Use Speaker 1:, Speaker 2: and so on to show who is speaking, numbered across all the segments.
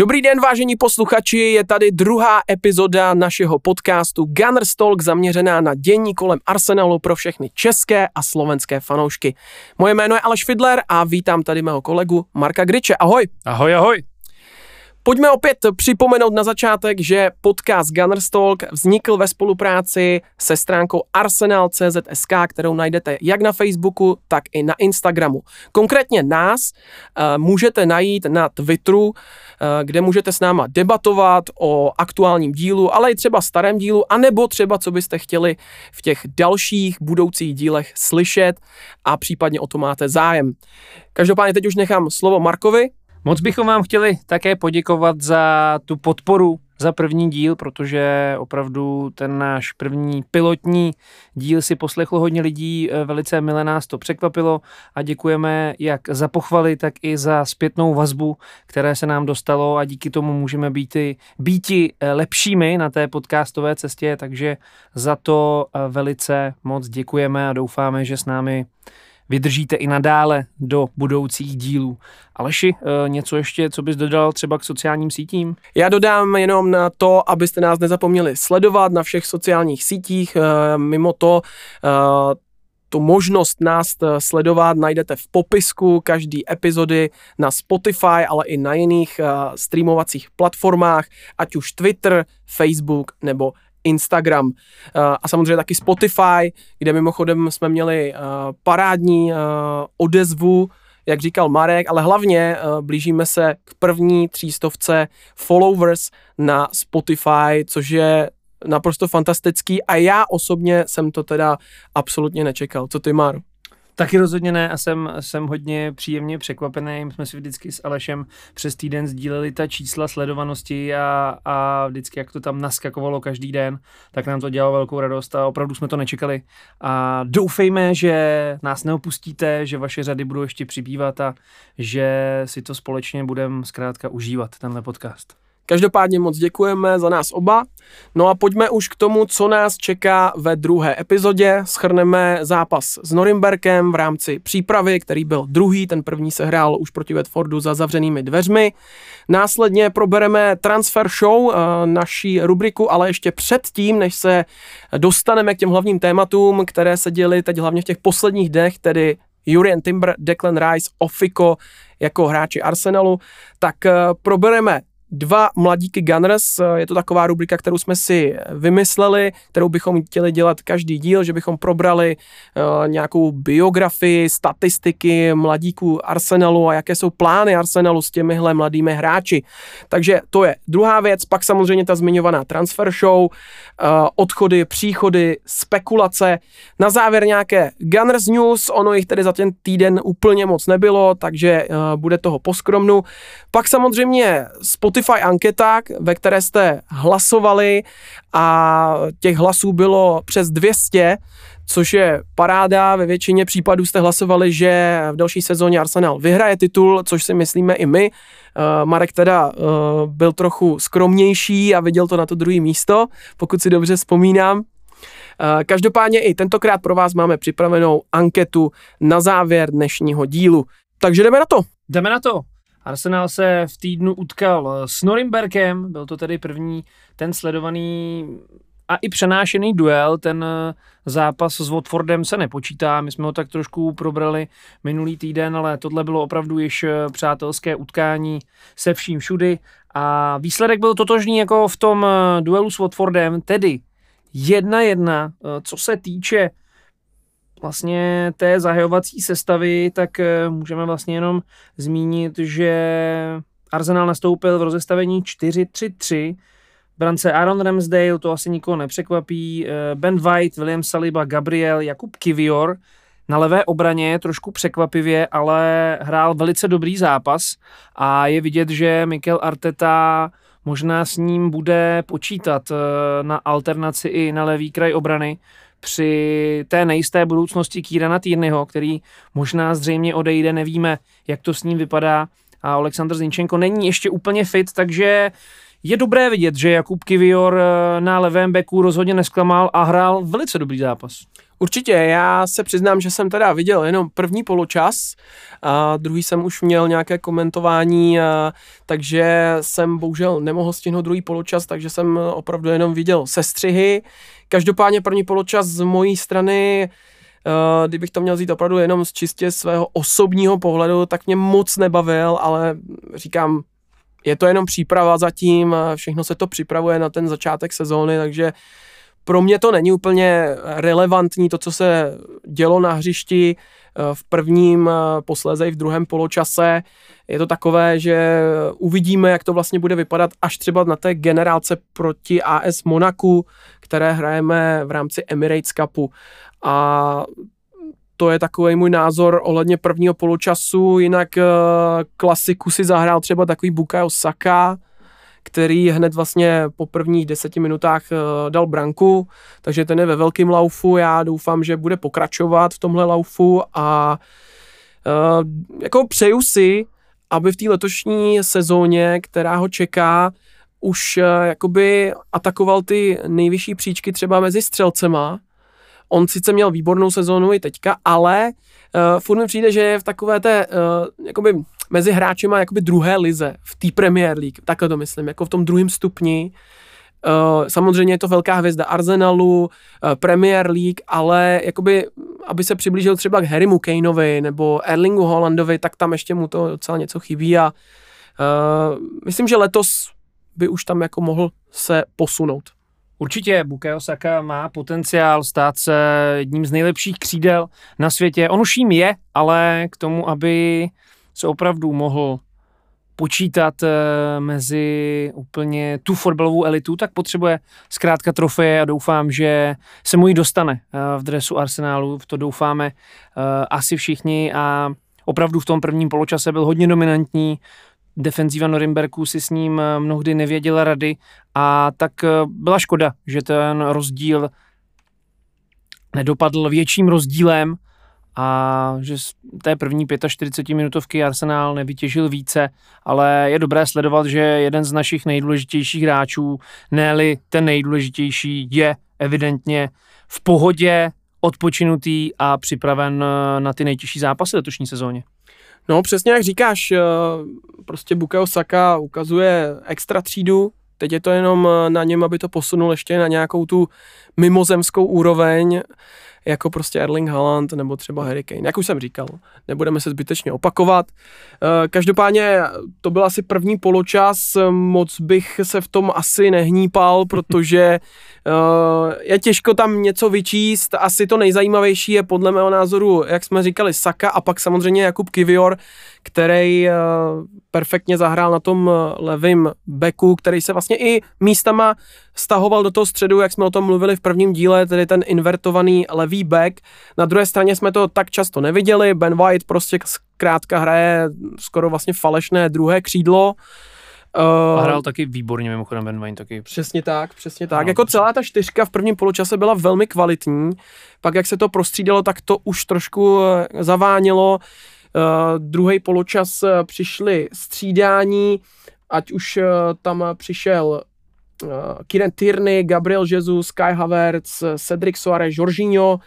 Speaker 1: Dobrý den, vážení posluchači, je tady druhá epizoda našeho podcastu Gunners Talk zaměřená na dění kolem Arsenalu pro všechny české a slovenské fanoušky. Moje jméno je Aleš Fidler a vítám tady mého kolegu Marka Griče. Ahoj.
Speaker 2: Ahoj, ahoj.
Speaker 1: Pojďme opět připomenout na začátek, že podcast Gunners Talk vznikl ve spolupráci se stránkou arsenal.cz.sk, kterou najdete jak na Facebooku, tak i na Instagramu. Konkrétně nás uh, můžete najít na Twitteru, uh, kde můžete s náma debatovat o aktuálním dílu, ale i třeba starém dílu, anebo třeba, co byste chtěli v těch dalších budoucích dílech slyšet a případně o to máte zájem. Každopádně teď už nechám slovo Markovi,
Speaker 2: Moc bychom vám chtěli také poděkovat za tu podporu za první díl, protože opravdu ten náš první pilotní díl si poslechlo hodně lidí, e, velice milé nás to překvapilo a děkujeme jak za pochvaly, tak i za zpětnou vazbu, které se nám dostalo a díky tomu můžeme být býti e, lepšími na té podcastové cestě, takže za to e, velice moc děkujeme a doufáme, že s námi vydržíte i nadále do budoucích dílů. Aleši, eh, něco ještě, co bys dodal třeba k sociálním sítím?
Speaker 1: Já dodám jenom na to, abyste nás nezapomněli sledovat na všech sociálních sítích. Eh, mimo to eh, tu možnost nás sledovat najdete v popisku každé epizody na Spotify, ale i na jiných streamovacích platformách, ať už Twitter, Facebook nebo Instagram uh, a samozřejmě taky Spotify, kde mimochodem jsme měli uh, parádní uh, odezvu, jak říkal Marek, ale hlavně blížíme se k první třístovce followers na Spotify, což je naprosto fantastický a já osobně jsem to teda absolutně nečekal. Co ty, Máru?
Speaker 2: Taky rozhodně ne a jsem, jsem hodně příjemně překvapený. My jsme si vždycky s Alešem přes týden sdíleli ta čísla sledovanosti a, a vždycky, jak to tam naskakovalo každý den, tak nám to dělalo velkou radost a opravdu jsme to nečekali. A doufejme, že nás neopustíte, že vaše řady budou ještě přibývat a že si to společně budeme zkrátka užívat, tenhle podcast.
Speaker 1: Každopádně moc děkujeme za nás oba. No a pojďme už k tomu, co nás čeká ve druhé epizodě. Schrneme zápas s Norimberkem v rámci přípravy, který byl druhý, ten první se hrál už proti Watfordu za zavřenými dveřmi. Následně probereme transfer show, eh, naší rubriku, ale ještě předtím, než se dostaneme k těm hlavním tématům, které se děly teď hlavně v těch posledních dnech, tedy Jurien Timber, Declan Rice, Ofiko jako hráči Arsenalu, tak eh, probereme dva mladíky Gunners, je to taková rubrika, kterou jsme si vymysleli, kterou bychom chtěli dělat každý díl, že bychom probrali uh, nějakou biografii, statistiky mladíků Arsenalu a jaké jsou plány Arsenalu s těmihle mladými hráči. Takže to je druhá věc, pak samozřejmě ta zmiňovaná transfer show, uh, odchody, příchody, spekulace, na závěr nějaké Gunners News, ono jich tedy za ten týden úplně moc nebylo, takže uh, bude toho poskromnu. Pak samozřejmě Spotify Spotify anketa, ve které jste hlasovali a těch hlasů bylo přes 200, což je paráda. Ve většině případů jste hlasovali, že v další sezóně Arsenal vyhraje titul, což si myslíme i my. Uh, Marek teda uh, byl trochu skromnější a viděl to na to druhé místo, pokud si dobře vzpomínám. Uh, každopádně i tentokrát pro vás máme připravenou anketu na závěr dnešního dílu. Takže jdeme na to.
Speaker 2: Jdeme na to. Arsenal se v týdnu utkal s Norimberkem, byl to tedy první ten sledovaný a i přenášený duel, ten eh, zápas s Watfordem se nepočítá, my jsme ho tak trošku probrali minulý týden, ale tohle bylo opravdu již eh, přátelské utkání se vším všudy. A výsledek byl totožný jako v tom eh, duelu s Watfordem, tedy 1-1, co se týče vlastně té zahajovací sestavy, tak eh, můžeme vlastně jenom zmínit, že Arsenal nastoupil v rozestavení 4-3-3, brance Aaron Ramsdale, to asi nikoho nepřekvapí, eh, Ben White, William Saliba, Gabriel, Jakub Kivior, na levé obraně trošku překvapivě, ale hrál velice dobrý zápas a je vidět, že Mikel Arteta možná s ním bude počítat eh, na alternaci i na levý kraj obrany, při té nejisté budoucnosti Kýrana Týrnyho, který možná zřejmě odejde, nevíme, jak to s ním vypadá a Aleksandr Zinčenko není ještě úplně fit, takže je dobré vidět, že Jakub Kivior eh, na levém beku rozhodně nesklamal a hrál velice dobrý zápas.
Speaker 1: Určitě, já se přiznám, že jsem teda viděl jenom první poločas, a druhý jsem už měl nějaké komentování, a, takže jsem bohužel nemohl stihnout druhý poločas, takže jsem opravdu jenom viděl sestřihy. Každopádně první poločas z mojí strany Uh, kdybych to měl vzít opravdu jenom z čistě svého osobního pohledu, tak mě moc nebavil, ale říkám, je to jenom příprava zatím, všechno se to připravuje na ten začátek sezóny, takže pro mě to není úplně relevantní, to, co se dělo na hřišti v prvním, eh, posléze i v druhém poločase. Je to takové, že uvidíme, jak to vlastně bude vypadat až třeba na té generálce proti AS Monaku, které hrajeme v rámci Emirates Cupu. A to je takový můj názor ohledně prvního poločasu, jinak klasiku si zahrál třeba takový Bukayo Saka, který hned vlastně po prvních deseti minutách uh, dal branku, takže ten je ve velkém laufu, já doufám, že bude pokračovat v tomhle laufu a uh, jako přeju si, aby v té letošní sezóně, která ho čeká, už uh, jakoby atakoval ty nejvyšší příčky třeba mezi střelcema, On sice měl výbornou sezónu i teďka, ale uh, furt mi přijde, že je v takové té, uh, jakoby mezi hráči má jakoby druhé lize v té Premier League, takhle to myslím, jako v tom druhém stupni. Uh, samozřejmě je to velká hvězda Arsenalu, uh, Premier League, ale jakoby, aby se přiblížil třeba k Harrymu Kaneovi nebo Erlingu Hollandovi, tak tam ještě mu to docela něco chybí a uh, myslím, že letos by už tam jako mohl se posunout.
Speaker 2: Určitě Bukayo Saka má potenciál stát se jedním z nejlepších křídel na světě. On už jim je, ale k tomu, aby se opravdu mohl počítat eh, mezi úplně tu fotbalovou elitu, tak potřebuje zkrátka trofeje a doufám, že se mu jí dostane eh, v dresu Arsenálu. V to doufáme eh, asi všichni a opravdu v tom prvním poločase byl hodně dominantní, defenzíva Norimberku si s ním mnohdy nevěděla rady a tak byla škoda, že ten rozdíl nedopadl větším rozdílem a že z té první 45 minutovky Arsenal nevytěžil více, ale je dobré sledovat, že jeden z našich nejdůležitějších hráčů, ne ten nejdůležitější, je evidentně v pohodě, odpočinutý a připraven eh, na ty nejtěžší zápasy letošní sezóně.
Speaker 1: No přesně jak říkáš, eh, prostě Bukayo Saka ukazuje extra třídu, teď je to jenom eh, na něm, aby to posunul ještě na nějakou tu mimozemskou úroveň, jako prostě Erling Haaland nebo třeba Harry Kane, jak už jsem říkal, nebudeme se zbytečně opakovat. Eh, každopádně to byl asi první poločas, moc bych se v tom asi nehnípal, protože je těžko tam něco vyčíst, asi to nejzajímavější je podle mého názoru, jak jsme říkali, Saka a pak samozřejmě Jakub Kivior, který perfektně zahrál na tom levém beku, který se vlastně i místama stahoval do toho středu, jak jsme o tom mluvili v prvním díle, tedy ten invertovaný levý back. Na druhé straně jsme to tak často neviděli, Ben White prostě zkrátka hraje skoro vlastně falešné druhé křídlo,
Speaker 2: Uh, a hrál taky výborně mimochodem Ben Wayne taky.
Speaker 1: Přesně tak, přesně tak. No, jako celá ta čtyřka v prvním poločase byla velmi kvalitní, pak jak se to prostřídalo, tak to už trošku eh, zavánilo. Druhý poločas uh, přišly střídání, ať už uh, tam přišel Kieran Tierney, Gabriel Jesus, Kai Havertz, Cedric Soares, Jorginho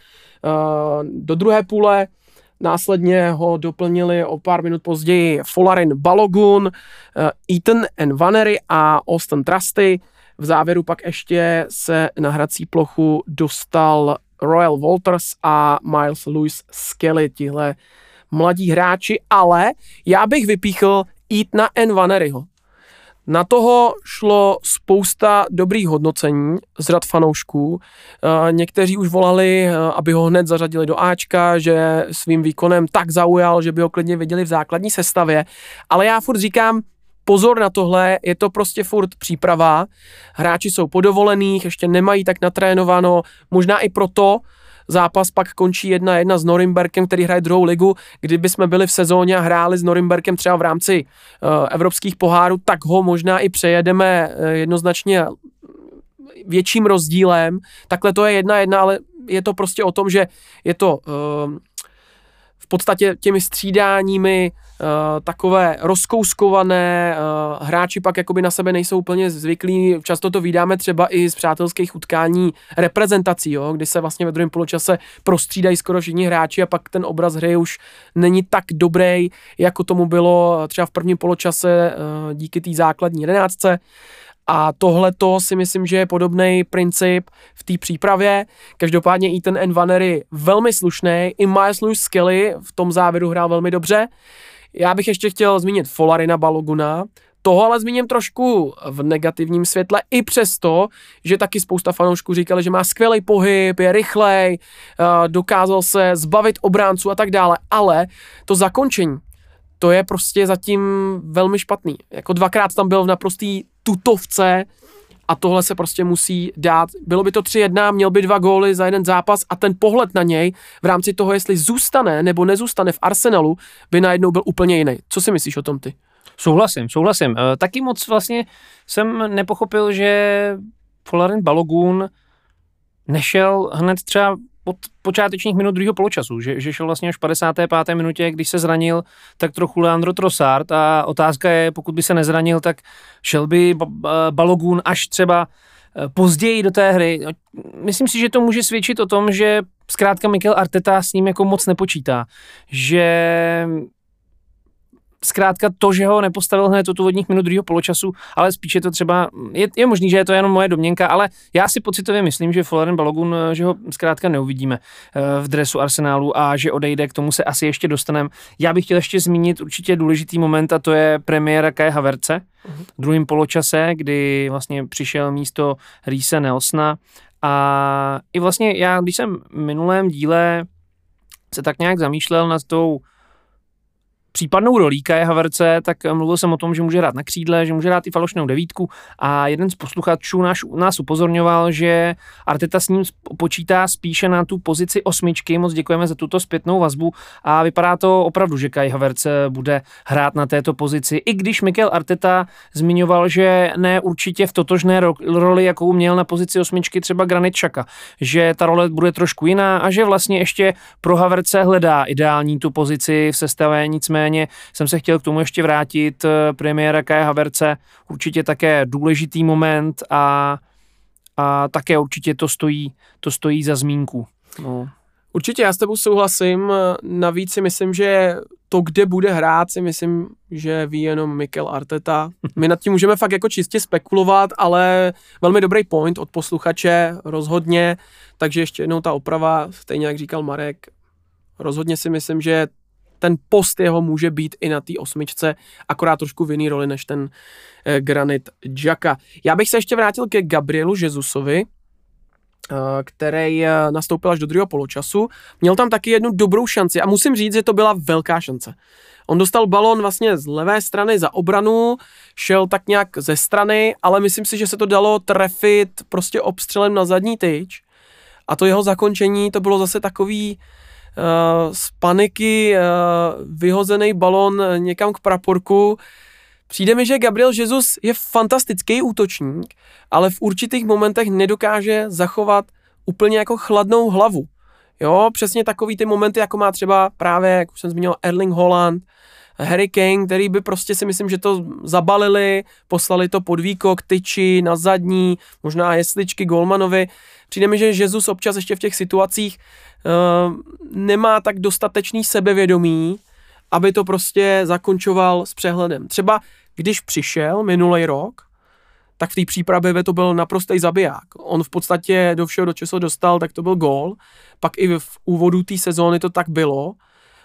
Speaker 1: do druhé půle. Následně ho doplnili o pár minut později Folarin Balogun, eh, Ethan N. Vanery a Austin Trusty. V závěru pak ještě se na hrací plochu dostal Royal Walters a Miles Lewis Skelly, tihle mladí hráči, ale já bych vypíchl Etna N. Vaneryho. Na toho šlo spousta dobrých hodnocení z rad fanoušků. Eh, někteří už volali, eh, aby ho hned zařadili do Ačka, že svým výkonem tak zaujal, že by ho klidně viděli v základní sestavě. Ale já furt říkám, pozor na tohle, je to prostě furt příprava. Hráči jsou podovolených, ještě nemají tak natrénováno, možná i proto, zápas pak končí jedna jedna s Norimberkem, který hraje druhou ligu. Kdyby jsme byli v sezóně a hráli s Norimberkem třeba v rámci uh, evropských pohárů, tak ho možná i přejedeme uh, jednoznačně větším rozdílem. Takhle to je jedna jedna, ale je to prostě o tom, že je to uh, v podstatě těmi střídáními takové rozkouskované, uh, hráči pak jakoby na sebe nejsou úplně zvyklí, často to vydáme třeba i z přátelských utkání reprezentací, jo, kdy se vlastně ve druhém poločase prostřídají skoro všichni hráči a pak ten obraz hry už není tak dobrý, jako tomu bylo třeba v prvním poločase uh, díky té základní jedenáctce. A tohle to si myslím, že je podobný princip v té přípravě. Každopádně i ten Envaner je velmi slušný, i Miles Lewis Skelly v tom závěru hrál velmi dobře. Já bych ještě chtěl zmínit Folarina Baloguna, toho ale zmíním trošku v negativním světle, i přesto, že taky spousta fanoušků říkali, že má skvělý pohyb, je rychlej, dokázal se zbavit obránců a tak dále, ale to zakončení, to je prostě zatím velmi špatný. Jako dvakrát tam byl v naprostý tutovce a tohle se prostě musí dát. Bylo by to 3-1, měl by dva góly za jeden zápas a ten pohled na něj v rámci toho, jestli zůstane nebo nezůstane v Arsenalu, by najednou byl úplně jiný. Co si myslíš o tom ty?
Speaker 2: Souhlasím, souhlasím. E, taky moc vlastně jsem nepochopil, že Folarin Balogun nešel hned třeba od počátečních minut druhého poločasu, že, že šel vlastně až v 55. minutě, když se zranil, tak trochu Leandro Trossard a otázka je, pokud by se nezranil, tak šel by Balogun až třeba e, později do té hry. Myslím si, že to může svědčit o tom, že zkrátka Mikel Arteta s ním jako moc nepočítá, že zkrátka to, že ho nepostavil hned od úvodních minut druhého poločasu, ale spíše to třeba, je, je možný, že je to jenom moje domněnka, ale já si pocitově myslím, že Florian Balogun, že ho zkrátka neuvidíme eh, v dresu Arsenálu a že odejde, k tomu se asi ještě dostaneme. Já bych chtěl ještě zmínit určitě důležitý moment a to je premiéra Kai Haverce v druhém poločase, kdy vlastně přišel místo Ríse Nelsona a i vlastně já, když jsem v minulém díle se tak nějak zamýšlel nad tou případnou rolíka je Haverce, tak mluvil jsem o tom, že může hrát na křídle, že může hrát i falešnou devítku. A jeden z posluchačů nás, nás upozorňoval, že Arteta s ním počítá spíše na tu pozici osmičky, moc děkujeme za tuto zpětnou vazbu. A vypadá to opravdu, že Kai Haverce bude hrát na této pozici, i když Mikel Arteta zmiňoval, že ne určitě v totožné roli, jakou měl na pozici osmičky třeba Granit Xhaka, že ta role bude trošku jiná a že vlastně ještě pro Haverce hledá ideální tu pozici v sestavě, nicméně nicméně jsem se chtěl k tomu ještě vrátit. Eh, premiéra Kaja Haverce určitě také důležitý moment a, a také určitě to stojí, to stojí za zmínku. No.
Speaker 1: Určitě já s tebou souhlasím, navíc si myslím, že to, kde bude hrát, si myslím, že ví jenom Mikel Arteta. My nad tím můžeme fakt jako čistě spekulovat, ale velmi dobrý point od posluchače, rozhodně, takže ještě jednou ta oprava, stejně jak říkal Marek, rozhodně si myslím, že ten post jeho může být i na té osmičce, akorát trošku v jiný roli než ten eh, Granit Jacka. Já bych se ještě vrátil ke Gabrielu Jezusovi, eh, který eh, nastoupil až do druhého poločasu. Měl tam taky jednu dobrou šanci a musím říct, že to byla velká šance. On dostal balon vlastně z levé strany za obranu, šel tak nějak ze strany, ale myslím si, že se to dalo trefit prostě obstřelem na zadní tyč. A to jeho zakončení, to bylo zase takový, Eh, z paniky eh, vyhozený balon někam k praporku. Přijde mi, že Gabriel Jesus je fantastický útočník, ale v určitých momentech nedokáže zachovat úplně jako chladnou hlavu. Jo, přesně takový ty momenty, jako má třeba právě, jak už jsem zmínil, Erling Holland, Harry Kane, který by prostě si myslím, že to zabalili, poslali to pod výkok, tyči, na zadní, možná jesličky Golmanovi. Přijde mi, že Jesus občas ještě v těch situacích uh, nemá tak dostatečný sebevědomí, aby to prostě zakončoval s přehledem. Třeba když přišel minulý rok, tak v té přípravě to byl naprostý zabiják. On v podstatě do všeho, do čeho dostal, tak to byl gól. Pak i v úvodu té sezóny to tak bylo.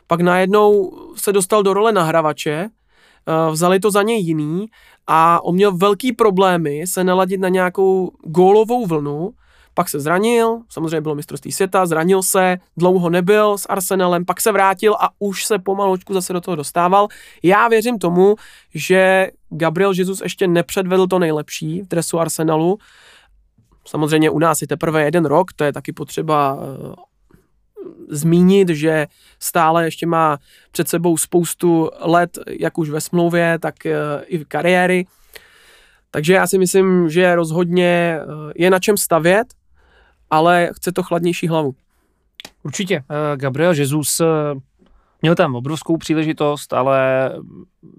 Speaker 1: Pak najednou se dostal do role nahravače, eh, vzali to za něj jiný a on měl velký problémy se naladit na nějakou gólovou vlnu, pak se zranil, samozřejmě bylo mistrovství světa, zranil se, dlouho nebyl s Arsenalem, pak se vrátil a už se pomalučku zase do toho dostával. Já věřím tomu, že Gabriel Jesus ještě nepředvedl to nejlepší v dresu Arsenalu. Samozřejmě u nás je teprve jeden rok, to je taky potřeba eh, zmínit, že stále ještě má před sebou spoustu let, jak už ve smlouvě, tak eh, i v kariéry. Takže já si myslím, že rozhodně eh, je na čem stavět ale chce to chladnější hlavu.
Speaker 2: Určitě. Eh, Gabriel Jesus Měl tam obrovskou příležitost, ale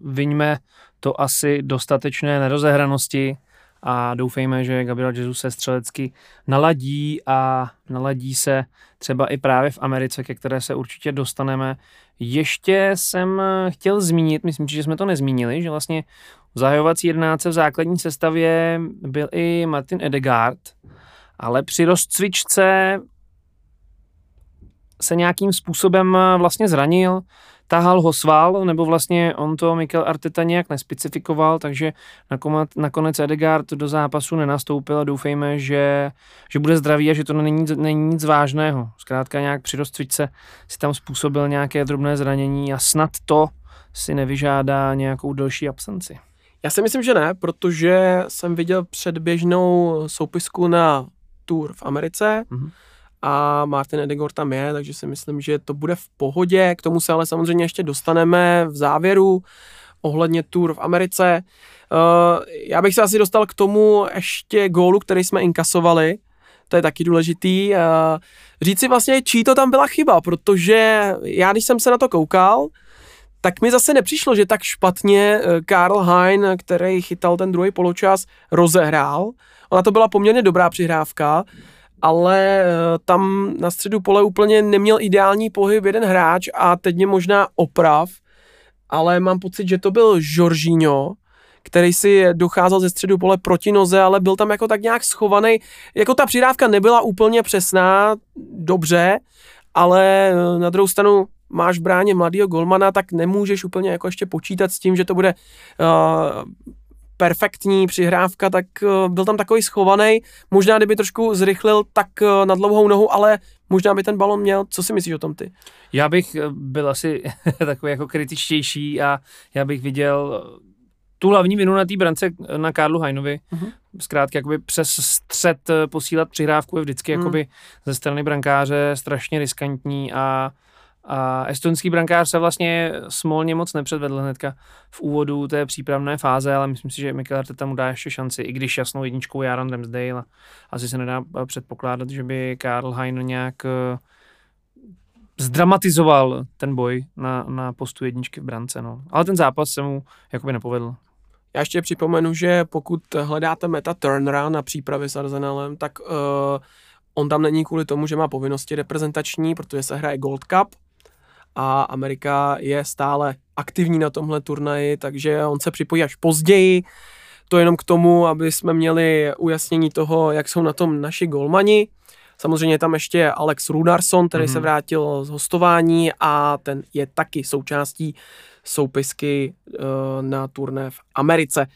Speaker 2: vyňme to asi dostatečné nerozehranosti a doufejme, že Gabriel Jesus se střelecky naladí a naladí se třeba i právě v Americe, ke které se určitě dostaneme. Ještě jsem chtěl zmínit, myslím, že jsme to nezmínili, že vlastně v zahajovací jednáce v základní sestavě byl i Martin Edegaard, ale při rozcvičce se nějakým způsobem vlastně zranil, tahal ho sval, nebo vlastně on to Mikel Arteta nějak nespecifikoval, takže nakonec, Edegard do zápasu nenastoupil a doufejme, že, že bude zdravý a že to není, není nic vážného. Zkrátka nějak při rozcvičce si tam způsobil nějaké drobné zranění a snad to si nevyžádá nějakou delší absenci.
Speaker 1: Já si myslím, že ne, protože jsem viděl předběžnou soupisku na tour v Americe, mm-hmm a Martin Edegor tam je, takže si myslím, že to bude v pohodě. K tomu se ale samozřejmě ještě dostaneme v závěru ohledně tour v Americe. Uh, já bych se asi dostal k tomu ještě gólu, který jsme inkasovali. To je taky důležitý. Uh, říct si vlastně, čí to tam byla chyba, protože já, když jsem se na to koukal, tak mi zase nepřišlo, že tak špatně uh, Karl Hein, který chytal ten druhý poločas, rozehrál. Ona to byla poměrně dobrá přihrávka ale eh, tam na středu pole úplně neměl ideální pohyb jeden hráč a teď mě možná oprav, ale mám pocit, že to byl Jorginho, který si docházel ze středu pole proti noze, ale byl tam jako tak nějak schovaný. Jako ta přidávka nebyla úplně přesná, dobře, ale eh, na druhou stranu máš v bráně mladého golmana, tak nemůžeš úplně jako ještě počítat s tím, že to bude uh, perfektní přihrávka, tak uh, byl tam takový schovaný. Možná, kdyby trošku zrychlil, tak uh, na dlouhou nohu, ale možná by ten balon měl. Co si myslíš o tom ty?
Speaker 2: Já bych eh, byl asi takový jako kritičtější a já bych viděl tu hlavní vinu na té brance na Karlu Hajnovi. Uh-huh. Zkrátka jakoby přes střed posílat přihrávku je vždycky uh-huh. jakoby ze strany brankáře strašně riskantní a a estonský brankář se vlastně smolně moc nepředvedl hnedka v úvodu té přípravné fáze, ale myslím si, že Mikel Arteta mu dá ještě šanci, i když jasnou jedničkou je Aaron Ramsdale asi se nedá předpokládat, že by Karl Hein nějak eh, zdramatizoval ten boj na, na postu jedničky v brance. No. Ale ten zápas se mu jakoby nepovedl.
Speaker 1: Já ještě připomenu, že pokud hledáte meta Turnera na přípravě s Arsenalem, tak uh, on tam není kvůli tomu, že má povinnosti reprezentační, protože se hraje Gold Cup, a Amerika je stále aktivní na tomhle turnaji, takže on se připojí až později. To jenom k tomu, aby jsme měli ujasnění toho, jak jsou na tom naši golmani. Samozřejmě je tam ještě Alex Rudarson, který mm-hmm. se vrátil z hostování a ten je taky součástí soupisky uh, na turné v Americe.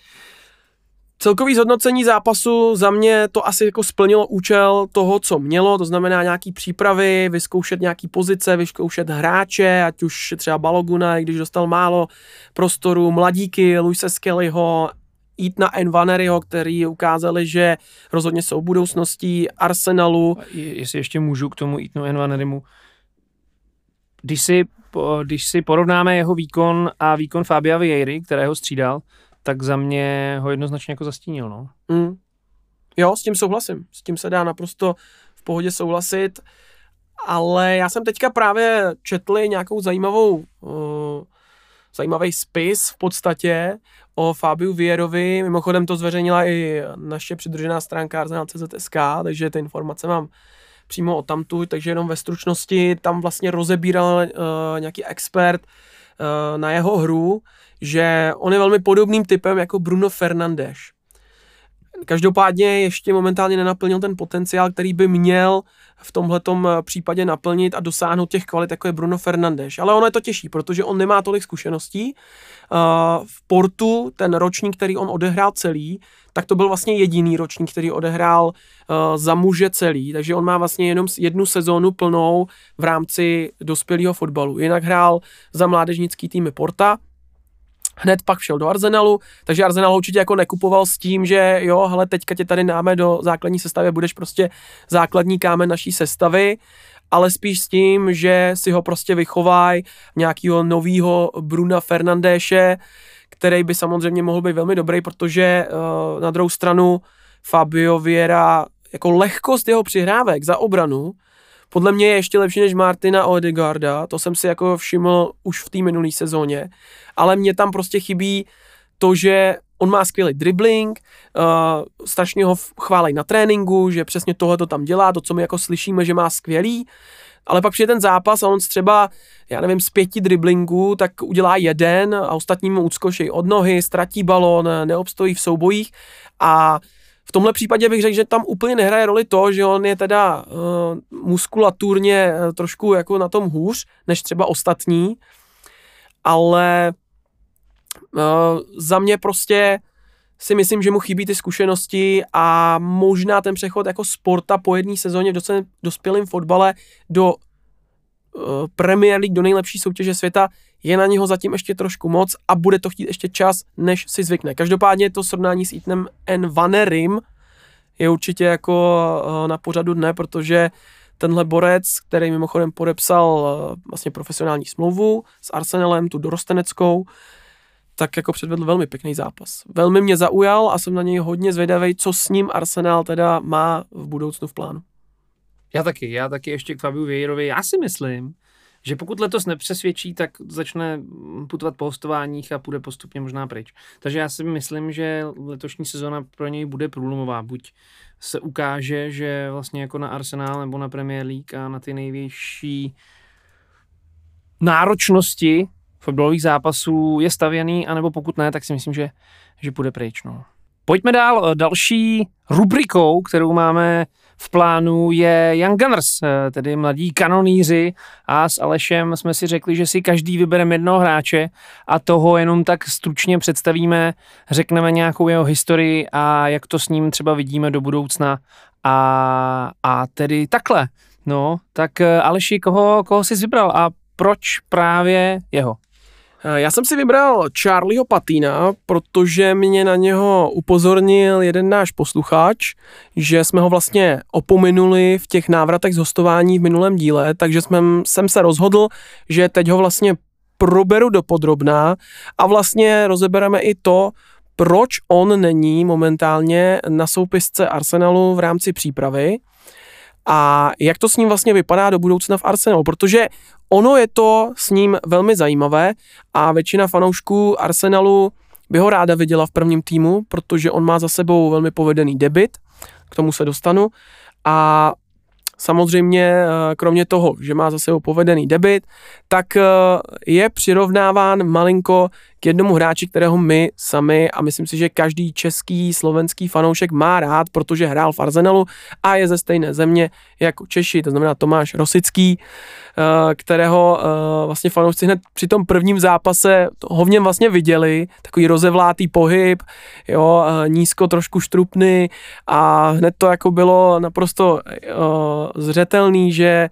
Speaker 1: Celkový zhodnocení zápasu za mě to asi jako splnilo účel toho, co mělo, to znamená nějaký přípravy, vyzkoušet nějaký pozice, vyzkoušet hráče, ať už třeba Baloguna, když dostal málo prostoru, mladíky, Luise Skellyho, jít na Envaneryho, který ukázali, že rozhodně jsou budoucností Arsenalu.
Speaker 2: Jestli ještě můžu k tomu Eatonu Envanerymu, když si, když si porovnáme jeho výkon a výkon Fabia Vieiry, kterého střídal, tak za mě ho jednoznačně jako zastínil, no.
Speaker 1: Mm. Jo, s tím souhlasím. S tím se dá naprosto v pohodě souhlasit. Ale já jsem teďka právě četl nějakou zajímavou uh, zajímavý spis v podstatě o Fabiu Vierovi. Mimochodem to zveřejnila i naše přidružená stránka Arsenal.cz.sk, takže ty informace mám přímo o tamtu, takže jenom ve stručnosti tam vlastně rozebíral uh, nějaký expert uh, na jeho hru, že on je velmi podobným typem jako Bruno Fernandes. Každopádně ještě momentálně nenaplnil ten potenciál, který by měl v tomhle případě naplnit a dosáhnout těch kvalit, jako je Bruno Fernandes. Ale ono je to těžší, protože on nemá tolik zkušeností. V Portu ten ročník, který on odehrál celý, tak to byl vlastně jediný ročník, který odehrál za muže celý, takže on má vlastně jenom jednu sezónu plnou v rámci dospělého fotbalu. Jinak hrál za mládežnický týmy Porta, hned pak šel do Arsenalu, takže Arsenal určitě jako nekupoval s tím, že jo, hele, teďka tě tady náme do základní sestavy, budeš prostě základní kámen naší sestavy, ale spíš s tím, že si ho prostě vychovají nějakého nového Bruna Fernandéše, který by samozřejmě mohl být velmi dobrý, protože uh, na druhou stranu Fabio Vieira, jako lehkost jeho přihrávek za obranu, podle mě je ještě lepší než Martina Odegaarda, to jsem si jako všiml už v té minulé sezóně, ale mě tam prostě chybí to, že on má skvělý dribbling, uh, strašně ho chválej na tréninku, že přesně tohle to tam dělá, to, co my jako slyšíme, že má skvělý, ale pak přijde ten zápas a on třeba, já nevím, z pěti driblingů, tak udělá jeden a ostatní mu od nohy, ztratí balon, neobstojí v soubojích. A v tomhle případě bych řekl, že tam úplně nehraje roli to, že on je teda uh, muskulaturně uh, trošku jako na tom hůř, než třeba ostatní, ale uh, za mě prostě si myslím, že mu chybí ty zkušenosti a možná ten přechod jako sporta po jedné sezóně v dospělém fotbale do Premier League, do nejlepší soutěže světa, je na něho zatím ještě trošku moc a bude to chtít ještě čas, než si zvykne. Každopádně to srovnání s Ethanem N. Vanerim je určitě jako uh, na pořadu dne, protože tenhle borec, který mimochodem podepsal uh, vlastně profesionální smlouvu s Arsenalem, tu dorosteneckou, tak jako předvedl velmi pěkný zápas. Velmi mě zaujal a jsem na něj hodně zvědavý, co s ním Arsenal teda má v budoucnu v plánu.
Speaker 2: Já taky, já taky ještě k Fabiu Vějerovi. Já si myslím, že pokud letos nepřesvědčí, tak začne putovat po hostováních a půjde postupně možná pryč. Takže já si myslím, že letošní sezóna pro něj bude průlomová. Buď se ukáže, že vlastně jako na Arsenal nebo na Premier League a na ty největší náročnosti fotbalových zápasů je stavěný, anebo pokud ne, tak si myslím, že, že půjde pryč. No. Pojďme dál. Další rubrikou, kterou máme v plánu je Young Gunners, eh, tedy mladí kanoníři a s Alešem jsme si řekli, že si každý vybereme jednoho hráče a toho jenom tak stručně představíme, řekneme nějakou jeho historii a jak to s ním třeba vidíme do budoucna a, a tedy takhle. No, tak eh, Aleši, koho, koho jsi vybral a proč právě jeho?
Speaker 1: Eh, já jsem si vybral Charlieho Patina, protože mě na něho upozornil jeden náš posluchač, že jsme ho vlastně opominuli v těch návratech z hostování v minulém díle, takže jsem, jsem se rozhodl, že teď ho vlastně proberu do podrobná a vlastně rozebereme i to, proč on není momentálně na soupisce Arsenalu v rámci přípravy a jak to s ním vlastně vypadá do budoucna v Arsenalu, protože ono je to s ním velmi zajímavé a většina fanoušků Arsenalu by ho ráda viděla v prvním týmu, protože on má za sebou velmi povedený debit, k tomu se dostanu. A samozřejmě eh, kromě toho, že má za sebou povedený debit, tak eh, je přirovnáván malinko k jednomu hráči, kterého my sami a myslím si, že každý český, slovenský fanoušek má rád, protože hrál v Arsenalu a je ze stejné země jako Češi, to znamená Tomáš Rosický, eh, kterého vlastně fanoušci hned při tom prvním zápase ho v něm vlastně viděli, takový rozevlátý pohyb, jo, nízko trošku štrupný a hned to jako bylo naprosto zřetelný, že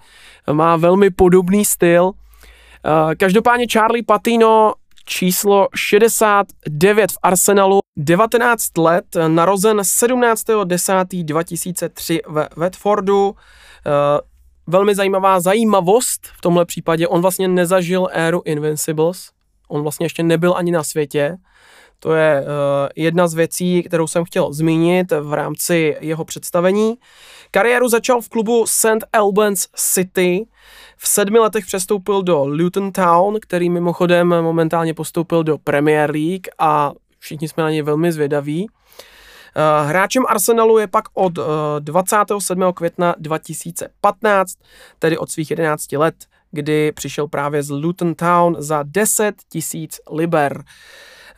Speaker 1: má velmi podobný styl. Každopádně Charlie Patino číslo 69 v Arsenalu, 19 let, narozen 17.10.2003 ve Watfordu. Velmi zajímavá zajímavost v tomhle případě, on vlastně nezažil éru Invincibles, on vlastně ještě nebyl ani na světě, to je uh, jedna z věcí, kterou jsem chtěl zmínit v rámci jeho představení. Kariéru začal v klubu St. Albans City. V sedmi letech přestoupil do Luton Town, který mimochodem momentálně postoupil do Premier League a všichni jsme na něj velmi zvědaví. Uh, hráčem Arsenalu je pak od uh, 27. května 2015, tedy od svých 11 let, kdy přišel právě z Luton Town za 10 tisíc liber.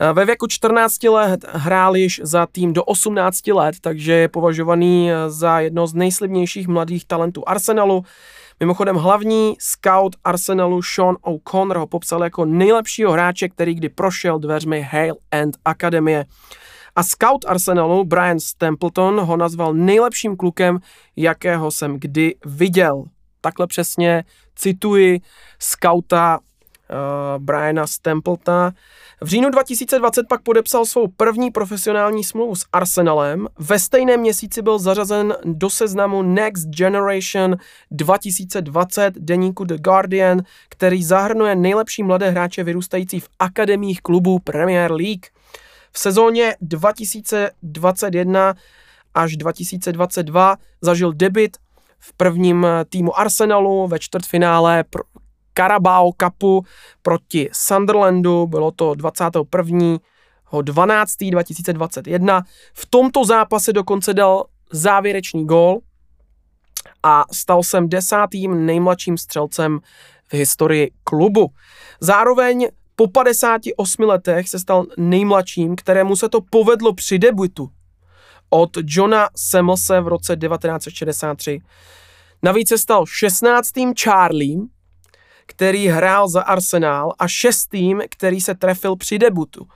Speaker 1: Eh, ve věku 14 let hrál již za tým do 18 let, takže je považovaný eh, za jedno z nejslibnějších mladých talentů Arsenalu. Mimochodem hlavní scout Arsenalu Sean O'Connor ho popsal jako nejlepšího hráče, který kdy prošel dveřmi Hale End Akademie. A scout Arsenalu Brian Stempleton ho nazval nejlepším klukem, jakého jsem kdy viděl. Takhle přesně cituji skauta uh, Briana Stempletona. V říjnu 2020 pak podepsal svou první profesionální smlouvu s Arsenalem. Ve stejném měsíci byl zařazen do seznamu Next Generation 2020 deníku The Guardian, který zahrnuje nejlepší mladé hráče vyrůstající v akademiích klubů Premier League. V sezóně 2021 až 2022 zažil debit v prvním týmu Arsenalu ve čtvrtfinále pro Carabao Cupu proti Sunderlandu, bylo to 21. 12. 2021. V tomto zápase dokonce dal závěrečný gól a stal jsem desátým nejmladším střelcem v historii klubu. Zároveň po 58 letech se stal nejmladším, kterému se to povedlo při debutu od Johna Semelse v roce 1963. Navíc se stal 16. Charliem, který hrál za Arsenal a šestým, který se trefil při debutu.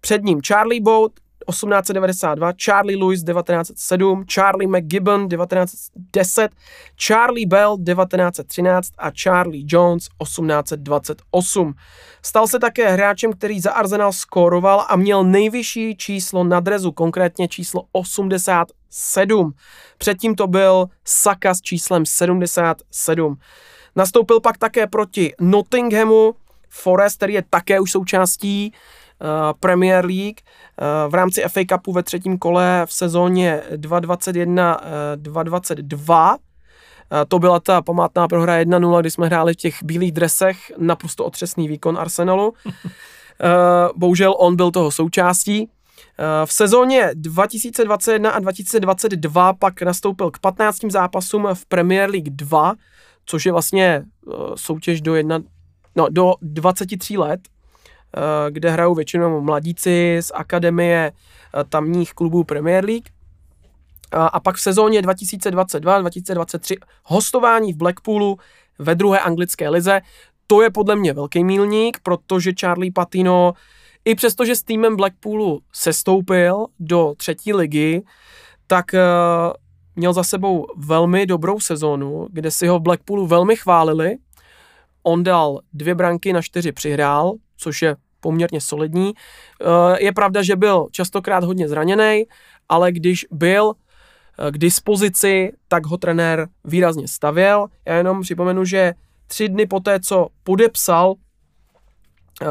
Speaker 1: Před ním Charlie Boat 1892, Charlie Lewis 1907, Charlie McGibbon 1910, Charlie Bell 1913 a Charlie Jones 1828. Stal se také hráčem, který za Arsenal skóroval a měl nejvyšší číslo na drezu, konkrétně číslo 87. Předtím to byl Saka s číslem 77. Nastoupil pak také proti Nottinghamu, Forest, který je také už součástí uh, Premier League uh, v rámci FA Cupu ve třetím kole v sezóně 2021-2022. Uh, to byla ta památná prohra 1-0, kdy jsme hráli v těch bílých dresech, naprosto otřesný výkon Arsenalu. Bohužel on byl toho součástí. V sezóně 2021 a 2022 pak nastoupil k 15 zápasům v Premier League 2, což je vlastně soutěž do, jedna, no, do 23 let, Eh, kde hrajou většinou mladíci z akademie eh, tamních klubů Premier League. A pak v sezóně 2022-2023 hostování v Blackpoolu ve druhé anglické lize. To je podle mě velký mílník, protože Charlie Patino, i přesto, že s týmem Blackpoolu sestoupil do třetí ligy, tak měl za sebou velmi dobrou sezónu, kde si ho v Blackpoolu velmi chválili. On dal dvě branky na čtyři přihrál, což je poměrně solidní. Eh, je pravda, že byl častokrát hodně zraněný, ale když byl eh, k dispozici, tak ho trenér výrazně stavěl. Já jenom připomenu, že tři dny poté, co podepsal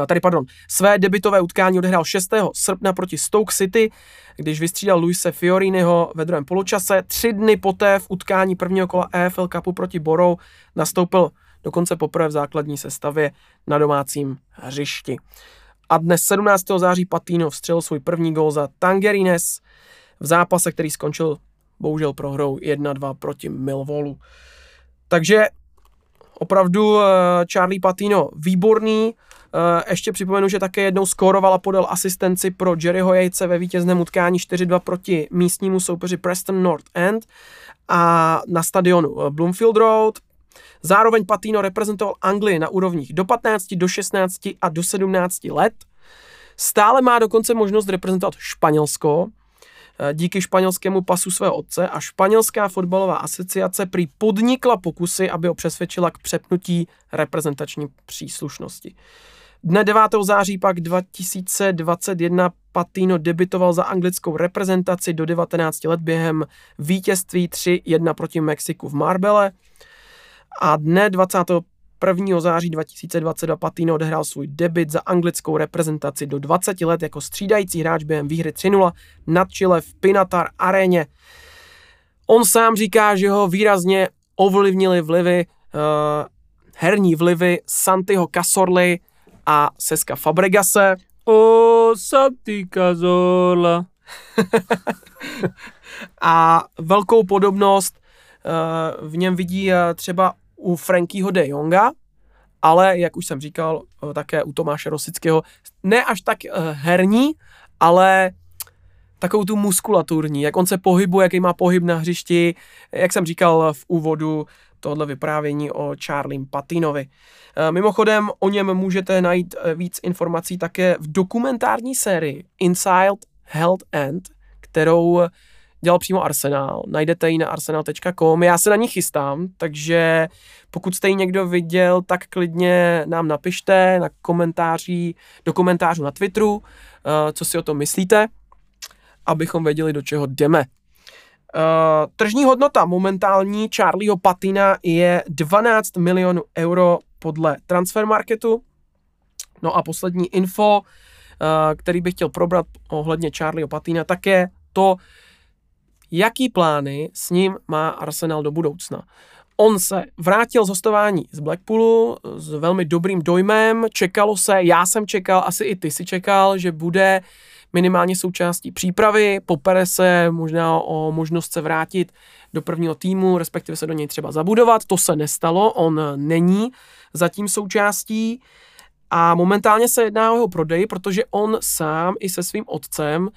Speaker 1: tady pardon, své debitové utkání odehrál 6. srpna proti Stoke City, když vystřídal Luise Fioriniho ve druhém poločase. Tři dny poté v utkání prvního kola EFL Cupu proti Borou nastoupil dokonce poprvé v základní sestavě na domácím hřišti. A dnes 17. září Patino vstřelil svůj první gol za Tangerines v zápase, který skončil bohužel prohrou 1-2 proti Milvolu. Takže opravdu eh, Charlie Patino výborný. Eh, ještě připomenu, že také jednou skóroval a podal asistenci pro Jerryho Jejce ve vítězném utkání 4-2 proti místnímu soupeři Preston North End a na stadionu eh, Bloomfield Road Zároveň Patino reprezentoval Anglii na úrovních do 15, do 16 a do 17 let. Stále má dokonce možnost reprezentovat Španělsko, eh, díky španělskému pasu svého otce a španělská fotbalová asociace prý podnikla pokusy, aby ho přesvědčila k přepnutí reprezentační příslušnosti. Dne 9. září pak 2021 Patino debitoval za anglickou reprezentaci do 19 let během vítězství 3-1 proti Mexiku v Marbele a dne 21. září 2022 Patino odehrál svůj debit za anglickou reprezentaci do 20 let jako střídající hráč během výhry 3-0 nad Chile v Pinatar aréně. On sám říká, že ho výrazně ovlivnili vlivy, uh, herní vlivy Santiho Casorly a Seska Fabregase.
Speaker 2: O Santi Cazorla.
Speaker 1: a velkou podobnost uh, v něm vidí uh, třeba u Frankyho de Jonga, ale, jak už jsem říkal, eh, také u Tomáše Rosického, ne až tak eh, herní, ale takovou tu muskulaturní, jak on se pohybuje, jaký má pohyb na hřišti, jak jsem říkal v úvodu tohle vyprávění o Charlie Patinovi. Eh, mimochodem, o něm můžete najít víc informací také v dokumentární sérii Inside Health End, kterou dělal přímo Arsenal. Najdete ji na arsenal.com. Já se na ní chystám, takže pokud jste ji někdo viděl, tak klidně nám napište na komentáři, do komentářů na Twitteru, eh, co si o tom myslíte, abychom věděli, do čeho jdeme. Uh, tržní hodnota momentální Charlieho Patina je 12 milionů euro podle Transfermarketu. No a poslední info, uh, který bych chtěl probrat ohledně Charlieho Patina, také to, jaký plány s ním má Arsenal do budoucna. On se vrátil z hostování z Blackpoolu s velmi dobrým dojmem, čekalo se, já jsem čekal, asi i ty si čekal, že bude minimálně součástí přípravy, popere se možná o možnost se vrátit do prvního týmu, respektive se do něj třeba zabudovat, to se nestalo, on není zatím součástí a momentálně se jedná o jeho prodej, protože on sám i se svým otcem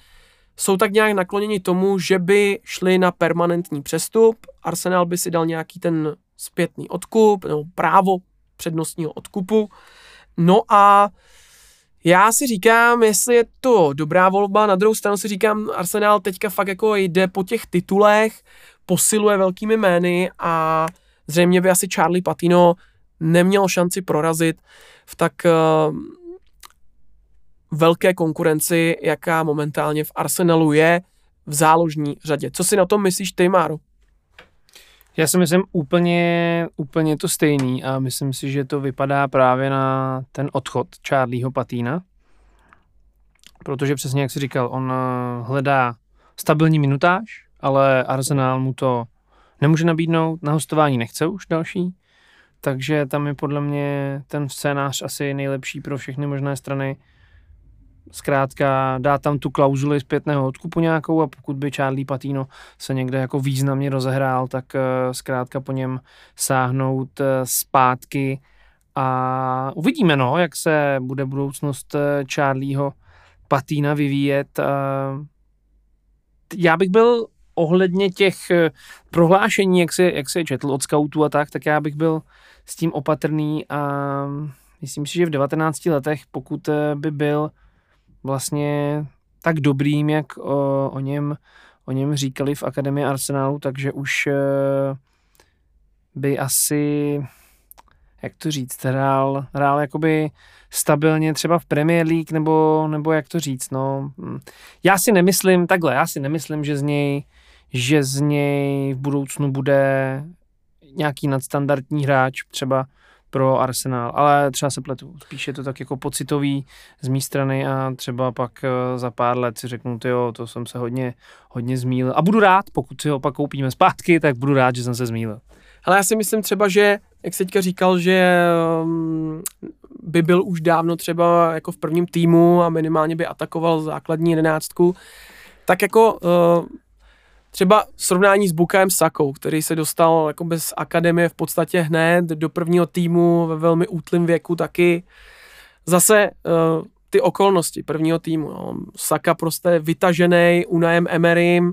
Speaker 1: jsou tak nějak nakloněni tomu, že by šli na permanentní přestup. Arsenal by si dal nějaký ten zpětný odkup, nebo právo přednostního odkupu. No a já si říkám, jestli je to dobrá volba, na druhou stranu si říkám, Arsenal teďka fakt jako jde po těch titulech, posiluje velkými jmény a zřejmě by asi Charlie Patino neměl šanci prorazit v tak uh, velké konkurenci, jaká momentálně v Arsenalu je v záložní řadě. Co si na tom myslíš ty, Máro?
Speaker 2: Já si myslím úplně, úplně to stejný a myslím si, že to vypadá právě na ten odchod Charlieho Patína, protože přesně jak jsi říkal, on eh, hledá stabilní minutáž, ale Arsenal mu to nemůže nabídnout, na hostování nechce už další, takže tam je podle mě ten scénář asi nejlepší pro všechny možné strany zkrátka dá tam tu klauzuli zpětného odkupu nějakou a pokud by Charlie Patino se někde jako významně rozehrál, tak uh, zkrátka po něm sáhnout uh, zpátky a uvidíme, no, jak se bude budoucnost uh, Charlieho Patina vyvíjet. Já bych byl ohledně těch prohlášení, jak se, jak se četl od scoutů a tak, tak já bych byl s tím opatrný a myslím si, že v 19 letech, pokud by byl vlastně tak dobrým, jak o, o, něm, o něm říkali v Akademii Arsenalu, takže už e, by asi, jak to říct, hrál, hrál jakoby stabilně třeba v Premier League, nebo, nebo jak to říct, no. Hm. Já si nemyslím, takhle, já si nemyslím, že z něj, že z něj v budoucnu bude nějaký nadstandardní hráč, třeba pro Arsenal, ale třeba se pletu. Spíš je to tak jako pocitový z mé strany a třeba pak eh, za pár let si řeknu, jo, to jsem se hodně, hodně zmílil. A budu rád, pokud si ho pak koupíme zpátky, tak budu rád, že jsem se zmílil.
Speaker 1: Ale já si myslím třeba, že, jak jsi teďka říkal, že um, by byl už dávno třeba jako v prvním týmu a minimálně by atakoval základní jedenáctku, tak jako uh, třeba srovnání s Bukajem Sakou, který se dostal jako bez akademie v podstatě hned do prvního týmu ve velmi útlým věku taky. Zase uh, ty okolnosti prvního týmu. No. Saka prostě vytažený Unajem Emerym,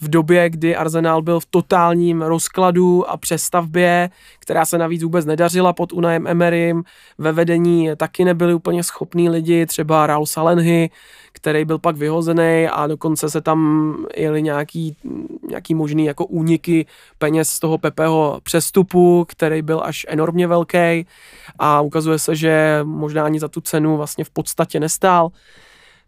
Speaker 1: v době, kdy Arsenal byl v totálním rozkladu a přestavbě, která se navíc vůbec nedařila pod Unajem Emerym. Ve vedení taky nebyli úplně schopní lidi, třeba Raul Salenhy, který byl pak vyhozený a dokonce se tam jeli nějaký, nějaký možný jako úniky peněz z toho Pepeho přestupu, který byl až enormně velký a ukazuje se, že možná ani za tu cenu vlastně v podstatě nestál.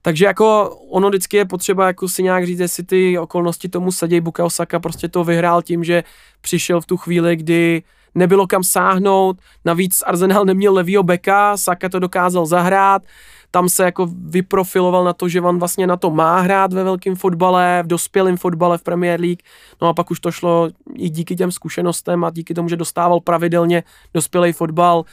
Speaker 1: Takže jako ono vždycky je potřeba jako si nějak říct, jestli ty okolnosti tomu sedějí. Buka Osaka prostě to vyhrál tím, že přišel v tu chvíli, kdy nebylo kam sáhnout, navíc Arsenal neměl levýho beka, Saka to dokázal zahrát, tam se jako vyprofiloval na to, že on vlastně na to má hrát ve velkém fotbale, v dospělém fotbale v Premier League, no a pak už to šlo i díky těm zkušenostem a díky tomu, že dostával pravidelně dospělý fotbal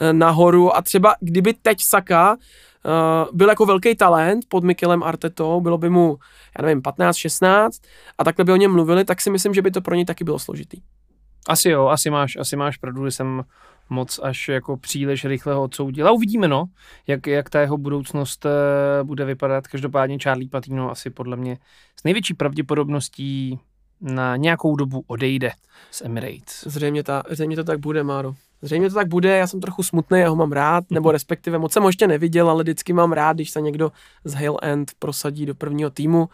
Speaker 1: eh, nahoru. A třeba kdyby teď Saka uh, byl jako velký talent pod Mikelem Artetou, bylo by mu, já nevím, 15, 16 a takhle by o něm mluvili, tak si myslím, že by to pro ně taky bylo složitý.
Speaker 2: Asi jo, asi máš, asi máš pravdu, že jsem moc až jako příliš rychle ho odsoudil. A uvidíme, no, jak, jak ta jeho budoucnost uh, bude vypadat. Každopádně Charlie Patino asi podle mě s největší pravděpodobností na nějakou dobu odejde z Emirates.
Speaker 1: Zřejmě, ta, zřejmě to tak bude, Máro. Zřejmě to tak bude, já jsem trochu smutný, já ho mám rád, nebo respektive moc jsem ho ještě neviděl, ale vždycky mám rád, když se někdo z Hill End prosadí do prvního týmu.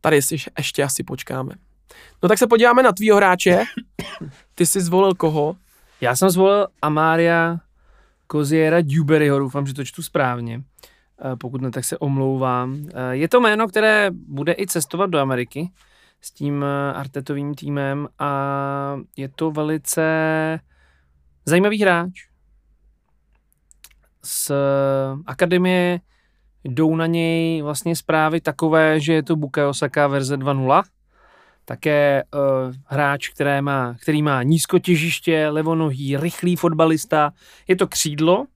Speaker 1: Tady si ještě asi počkáme. No tak se podíváme na tvýho hráče. Ty jsi zvolil koho?
Speaker 2: Já jsem zvolil Amária Koziera Duberyho, doufám, že to čtu správně. Eh, pokud ne, tak se omlouvám. Eh, je to jméno, které bude i cestovat do Ameriky s tím eh, Artetovým týmem a je to velice Zajímavý hráč. Z akademie jdou na něj vlastně zprávy takové, že je to Bukayo Saka verze 2.0, také uh, hráč, který má, který má nízkotěžiště, levonohý, rychlý fotbalista. Je to křídlo,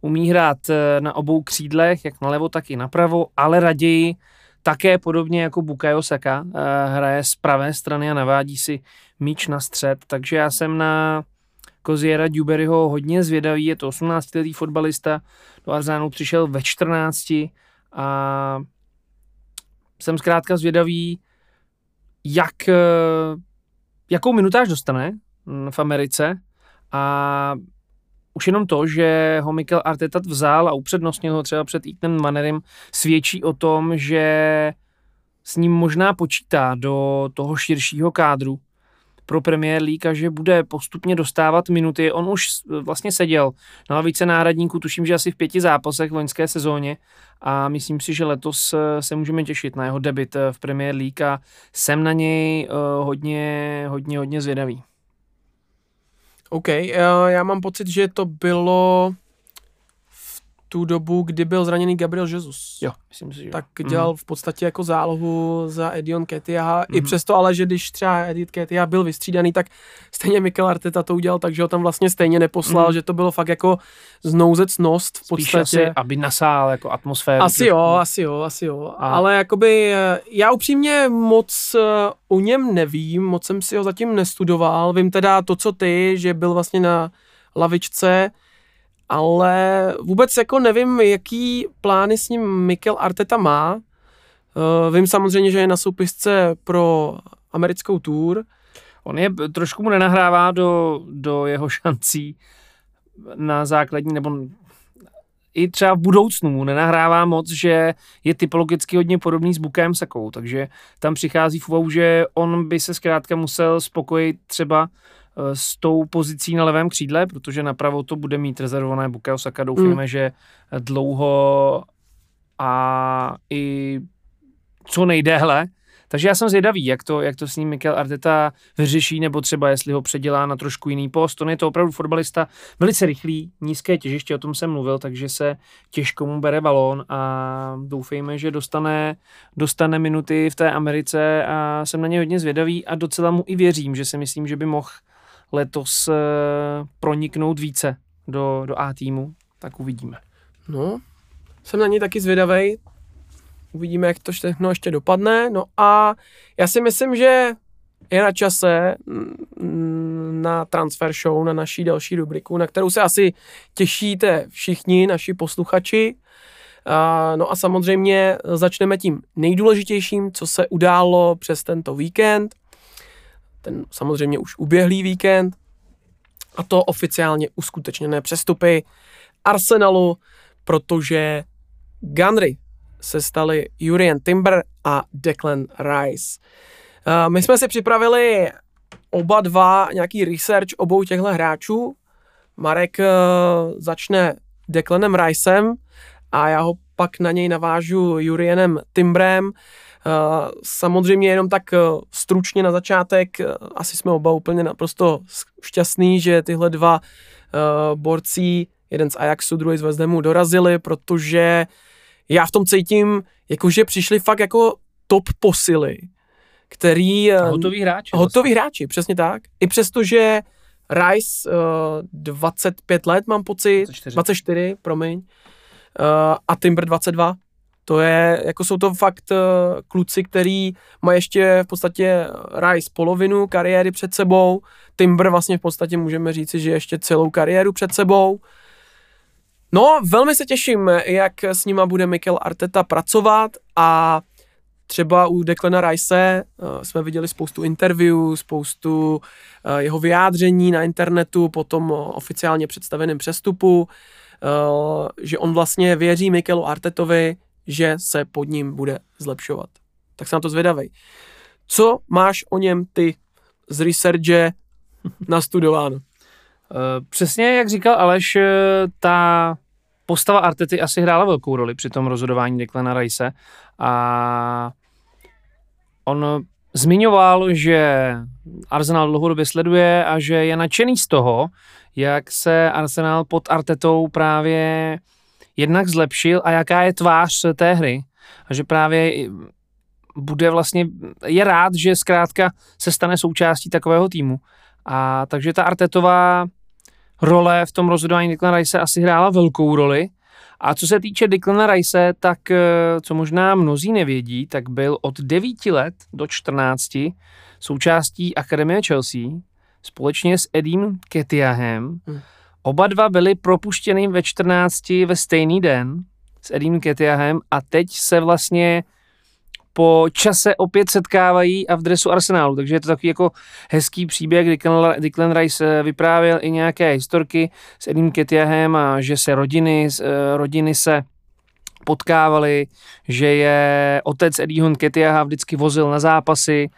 Speaker 2: umí hrát uh, na obou křídlech, jak nalevo, tak i napravo, ale raději také podobně jako Bukayo Saka uh, hraje z pravé strany a navádí si míč na střed, takže já jsem na Koziera Duberyho hodně zvědavý, je to 18-letý fotbalista, do Arzánu přišel ve 14 a jsem zkrátka zvědavý, jak, eh, jakou minutáž dostane v Americe. A už jenom to, že ho Mikel Arteta vzal a upřednostnil ho třeba před Ethan Mannerem, svědčí o tom, že s ním možná počítá do toho širšího kádru pro Premier League a že bude postupně dostávat minuty. On už vlastně seděl na lavice náhradníků, tuším, že asi v pěti zápasech v loňské sezóně a myslím si, že letos eh, se můžeme těšit na jeho debit eh, v Premier League a jsem na něj eh, hodně, hodně, hodně zvědavý.
Speaker 1: OK, já mám pocit, že to bylo tu dobu, kdy byl zraněný Gabriel Jesus.
Speaker 2: Jo, myslím si, že
Speaker 1: Tak dělal mm. v podstatě jako zálohu za Edion Ketia. Mm. I mhm. přesto ale, že když třeba Edith Ketia byl vystřídaný, tak stejně Mikel Arteta to udělal, takže ho tam vlastně stejně neposlal, mm. že to bylo fakt jako znouzec nost v podstatě. Spíš
Speaker 2: asi, aby nasál jako atmosféru.
Speaker 1: Asi jo, asi jo, asi jo. A. Ale jakoby eh, já upřímně moc eh, o něm nevím, moc jsem si ho zatím nestudoval. Vím teda to, co ty, že byl vlastně na lavičce, ale vůbec jako nevím, jaký plány s ním Mikel Arteta má. Uh, vím samozřejmě, že je na soupisce pro americkou tour.
Speaker 2: On je, trošku mu nenahrává do, do jeho šancí na základní, nebo i třeba v budoucnu mu nenahrává moc, že je typologicky hodně podobný s Bukem Sakou, takže tam přichází v úvahu, že on by se zkrátka musel spokojit třeba Eh, s tou pozicí na levém křídle, protože napravo to bude mít rezervované Bukayo Saka. Doufíme, mm. že dlouho a i co nejdéhle. Takže já jsem zvědavý, jak to, jak to s ním Mikel Arteta vyřeší, nebo třeba jestli ho předělá na trošku jiný post. On je to opravdu fotbalista velice rychlý, nízké těžiště, o tom jsem mluvil, takže se těžko mu bere balón a doufejme, že dostane, dostane minuty v té Americe a jsem na ně hodně zvědavý a docela mu i věřím, že si myslím, že by mohl letos eh, proniknout více do, do A týmu, tak uvidíme.
Speaker 1: No, jsem na něj taky zvědavý. Uvidíme, jak to všechno ještě dopadne. No a já si myslím, že je na čase mm, na transfer show, na naší další rubriku, na kterou se asi těšíte všichni naši posluchači. No a samozřejmě začneme tím nejdůležitějším, co se událo přes tento víkend ten samozřejmě už uběhlý víkend, a to oficiálně uskutečněné přestupy Arsenalu, protože Gunry se stali Jurien Timber a Declan Rice. My jsme si připravili oba dva nějaký research obou těchto hráčů. Marek e, začne Declanem Ricem a já ho pak na něj navážu Jurienem Timbrem. Eh, samozřejmě jenom tak eh, stručně na začátek, eh, asi jsme oba úplně naprosto šťastní, že tyhle dva borci, jeden z Ajaxu, druhý z West Hamu, dorazili, protože já v tom cítím, jakože přišli fakt jako top posily, který...
Speaker 2: Hotový hráči.
Speaker 1: Hotový vlastně. hráči, přesně tak. I přesto, že Rice, 25 let mám pocit, 24, 24 promiň, a Timber 22, to je, jako jsou to fakt uh, kluci, který mají ještě v podstatě Rice polovinu kariéry před sebou, Timber vlastně v podstatě můžeme říci, že ještě celou kariéru před sebou. No, velmi se těším, jak s nima bude Mikel Arteta pracovat a třeba u Declana Rice uh, jsme viděli spoustu interview, spoustu uh, jeho vyjádření na internetu, potom oficiálně představeném přestupu, že on vlastně věří Mikelu Artetovi, že se pod ním bude zlepšovat. Tak se na to zvědavej. Co máš o něm ty z researche nastudováno?
Speaker 2: Eh, přesně jak říkal Aleš, eh, ta postava Artety asi hrála velkou roli při tom rozhodování Declana Rice a on zmiňoval, že Arsenal dlouhodobě sleduje a že je nadšený z toho, jak se Arsenal pod Artetou právě jednak zlepšil a jaká je tvář té hry. A že právě bude vlastně, je rád, že zkrátka se stane součástí takového týmu. A takže ta Artetová role v tom rozhodování Declan Rice asi hrála velkou roli. A co se týče Declana Rice, tak eh, co možná mnozí nevědí, tak byl od 9 let do 14 součástí Akademie Chelsea společně s Edim Ketiahem. Hmm. Oba dva byli propuštěni ve 14 ve stejný den s Edim Ketiahem a teď se vlastně po čase opět setkávají a v dresu Arsenálu, takže je to takový jako hezký příběh, kdy Declan Rice eh, vyprávěl i nějaké historky s Edim Ketiahem a že se rodiny, eh, rodiny se potkávali, že je otec Eddieho Ketiaha vždycky vozil na zápasy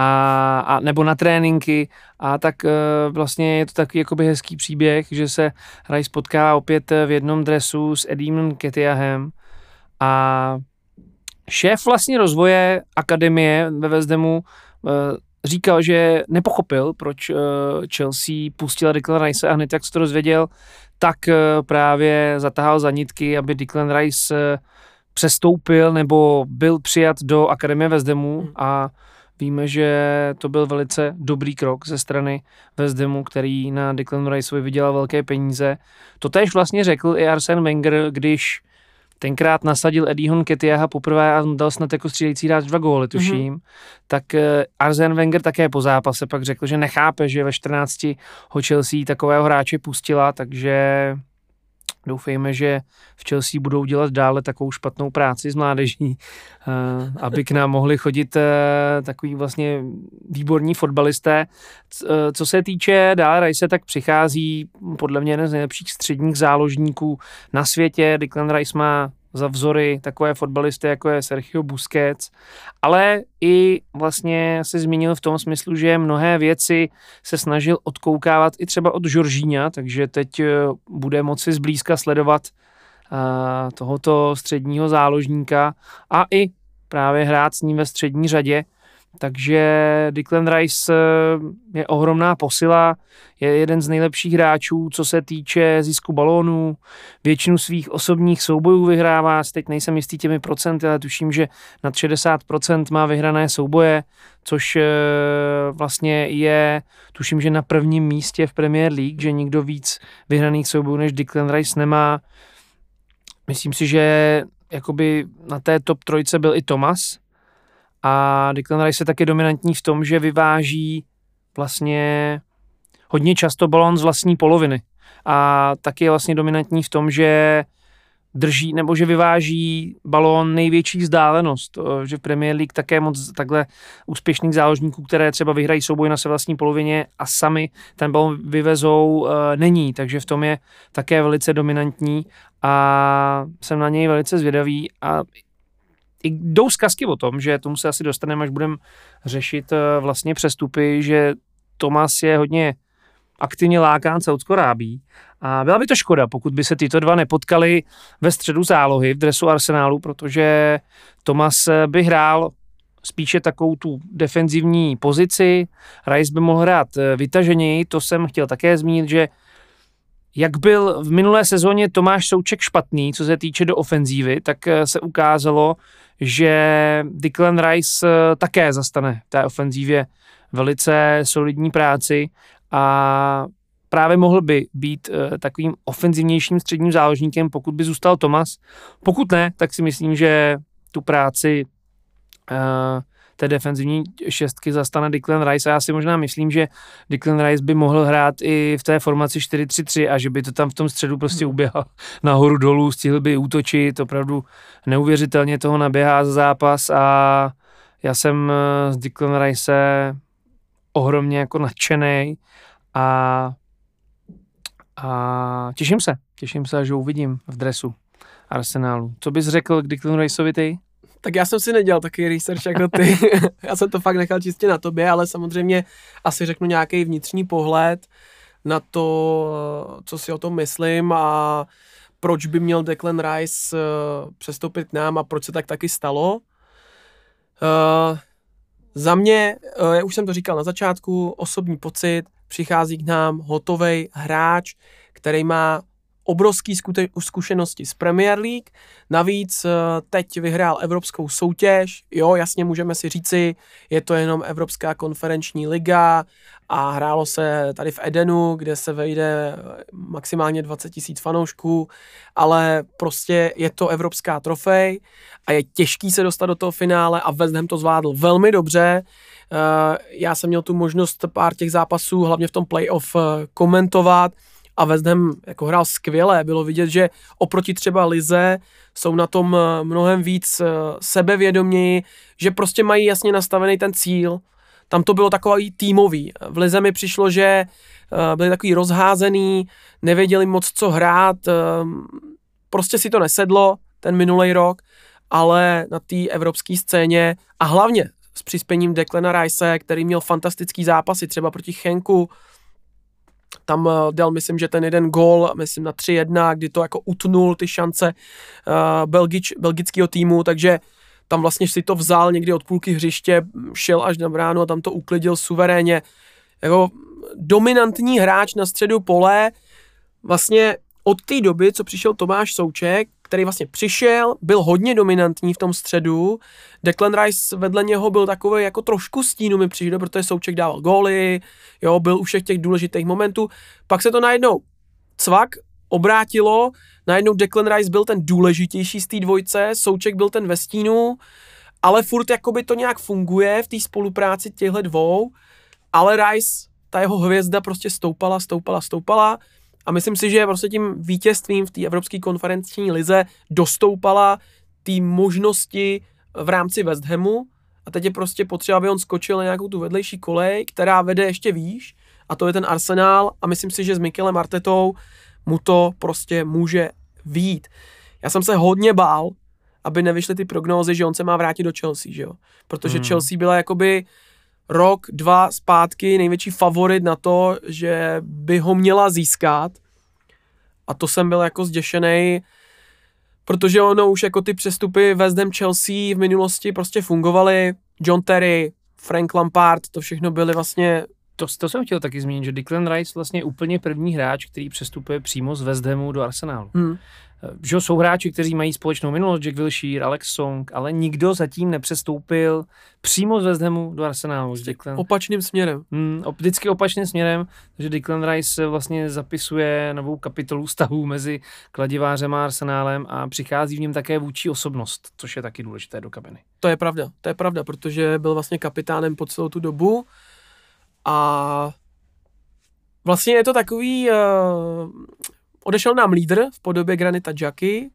Speaker 2: a, a nebo na tréninky. A tak e, vlastně je to takový jakoby hezký příběh, že se Rice potká opět v jednom dresu s Edimem Ketiahem a šéf vlastně rozvoje akademie ve Vezdemu e, říkal, že nepochopil, proč e, Chelsea pustila Declan Rice a hned jak se to dozvěděl, tak právě zatahal za nitky, aby Declan Rice přestoupil nebo byl přijat do Akademie Vezdemu hmm. a Víme, že to byl velice dobrý krok ze strany Vezdemu, který na Declan Riceovi vydělal velké peníze. To tež vlastně řekl i Arsene Wenger, když tenkrát nasadil Eddieho Ketiaha poprvé a dal snad jako střílející hráč dva góly, tuším, mm-hmm. tak eh, Arsene Wenger také po zápase pak řekl, že nechápe, že ve 14 ho Chelsea takového hráče pustila, takže Doufejme, že v Chelsea budou dělat dále takovou špatnou práci s mládeží, eh, aby k nám mohli chodit eh, takový vlastně výborní fotbalisté. Eh, co se týče dále Rice, tak přichází podle mě jeden z nejlepších středních záložníků na světě. Declan Rice má za vzory takové fotbalisty, jako je Sergio Busquets, ale i vlastně se zmínil v tom smyslu, že mnohé věci se snažil odkoukávat i třeba od Žoržíňa, takže teď eh, bude moci zblízka sledovat uh, tohoto středního záložníka a i právě hrát s ním ve střední řadě, takže Declan Rice eh, je ohromná posila, je jeden z nejlepších hráčů, co se týče zisku balónů. Většinu svých osobních soubojů vyhrává, teď nejsem jistý těmi procenty, ale tuším, že nad 60% má vyhrané souboje, což eh, vlastně je, tuším, že na prvním místě v Premier League, že nikdo víc vyhraných soubojů než Declan Rice nemá. Myslím si, že jakoby na té top trojce byl i Thomas, a Declan Rice je taky dominantní v tom, že vyváží vlastně hodně často balon z vlastní poloviny. A taky je vlastně dominantní v tom, že drží nebo že vyváží balón největší vzdálenost, že v Premier League také moc takhle úspěšných záložníků, které třeba vyhrají souboj na své vlastní polovině a sami ten balón vyvezou, není, takže v tom je také velice dominantní a jsem na něj velice zvědavý a i jdou zkazky o tom, že tomu se asi dostaneme, až budeme řešit eh, vlastně přestupy, že Tomas je hodně aktivně lákán Saudsko Rábí. A byla by to škoda, pokud by se tyto dva nepotkali ve středu zálohy v dresu Arsenálu, protože Tomas eh, by hrál spíše takovou tu defenzivní pozici, Rice by mohl hrát eh, vytaženěji, to jsem chtěl také zmínit, že jak byl v minulé sezóně Tomáš Souček špatný, co se týče do ofenzívy, tak se ukázalo, že Declan Rice eh, také zastane v té ofenzívě velice solidní práci a právě mohl by být uh, takovým ofenzivnějším středním záložníkem, pokud by zůstal Thomas. Pokud ne, tak si myslím, že tu práci té defenzivní šestky zastane Declan Rice a já si možná myslím, že Declan Rice by mohl hrát i v té formaci 4-3-3 a že by to tam v tom středu prostě hmm. uběhal nahoru dolů, stihl by útočit, opravdu neuvěřitelně toho naběhá za zápas a já jsem z eh, Declan Rice ohromně jako nadšený a, a těším se, těším se, že uvidím v dresu Arsenálu. Co bys řekl k Declan Riceovi ty?
Speaker 1: Tak já jsem si nedělal taky research jako ty. já jsem to fakt nechal čistě na tobě, ale samozřejmě asi řeknu nějaký vnitřní pohled na to, co si o tom myslím a proč by měl Declan Rice uh, přestoupit k nám a proč se tak taky stalo. Uh, za mě, uh, já už jsem to říkal na začátku, osobní pocit, přichází k nám hotový hráč, který má obrovský zkušenosti z Premier League, navíc uh, teď vyhrál evropskou soutěž, jo, jasně můžeme si říci, je to jenom Evropská konferenční liga a hrálo se tady v Edenu, kde se vejde maximálně 20 tisíc fanoušků, ale prostě je to evropská trofej a je těžký se dostat do toho finále a West Ham to zvládl velmi dobře. Eh, já jsem měl tu možnost pár těch zápasů, hlavně v tom playoff, eh, komentovat a West Ham jako hrál skvěle. Bylo vidět, že oproti třeba Lize jsou na tom eh, mnohem víc sebevědoměji, že prostě mají jasně nastavený ten cíl. Tam to bylo takový týmový. V Lize mi přišlo, že byli takový rozházený, nevěděli moc co hrát, prostě si to nesedlo ten minulý rok, ale na té evropské scéně a hlavně s přispěním Declana Rice, který měl fantastický zápasy, třeba proti Chenku, tam uh, dal, myslím, že ten jeden gol, myslím na 3-1, kdy to jako utnul ty šance uh, belgič, belgického týmu, takže tam vlastně si to vzal někdy od půlky hřiště, šel až na bránu a tam to uklidil suverénně. Jako dominantní hráč na středu pole, vlastně od té doby, co přišel Tomáš Souček, který vlastně přišel, byl hodně dominantní v tom středu. Declan Rice vedle něho byl takový jako trošku stínu mi přijde, protože Souček dával góly, jo, byl u všech těch důležitých momentů. Pak se to najednou cvak obrátilo, najednou Declan Rice byl ten důležitější z té dvojce, Souček byl ten ve stínu, ale furt jakoby to nějak funguje v té spolupráci těchto dvou, ale Rice, ta jeho hvězda prostě stoupala, stoupala, stoupala a myslím si, že prostě tím vítězstvím v té Evropské konferenční lize dostoupala té možnosti v rámci West Hamu a teď je prostě potřeba, aby on skočil na nějakou tu vedlejší kolej, která vede ještě výš a to je ten Arsenal a myslím si, že s Mikelem Artetou mu to prostě může výjít. Já jsem se hodně bál, aby nevyšly ty prognózy, že on se má vrátit do Chelsea, že jo? Protože hmm. Chelsea byla jakoby rok, dva zpátky největší favorit na to, že by ho měla získat. A to jsem byl jako zděšený, protože ono už jako ty přestupy West Ham Chelsea v minulosti prostě fungovaly. John Terry, Frank Lampard, to všechno byly vlastně
Speaker 2: to, to jsem chtěl taky zmínit, že Declan Rice vlastně úplně první hráč, který přestupuje přímo z West Hamu do Arsenalu. Hmm. Že jsou hráči, kteří mají společnou minulost, Jack Wilshere, Alex Song, ale nikdo zatím nepřestoupil přímo z West Hamu do Arsenalu.
Speaker 1: Declan. Opačným směrem.
Speaker 2: Hmm, vždycky opačným směrem, takže Declan Rice vlastně zapisuje novou kapitolu vztahů mezi kladivářem a Arsenálem a přichází v něm také vůči osobnost, což je taky důležité do kabiny.
Speaker 1: To je pravda, to je pravda, protože byl vlastně kapitánem po celou tu dobu a vlastně je to takový, uh, odešel nám lídr v podobě Granita Jacky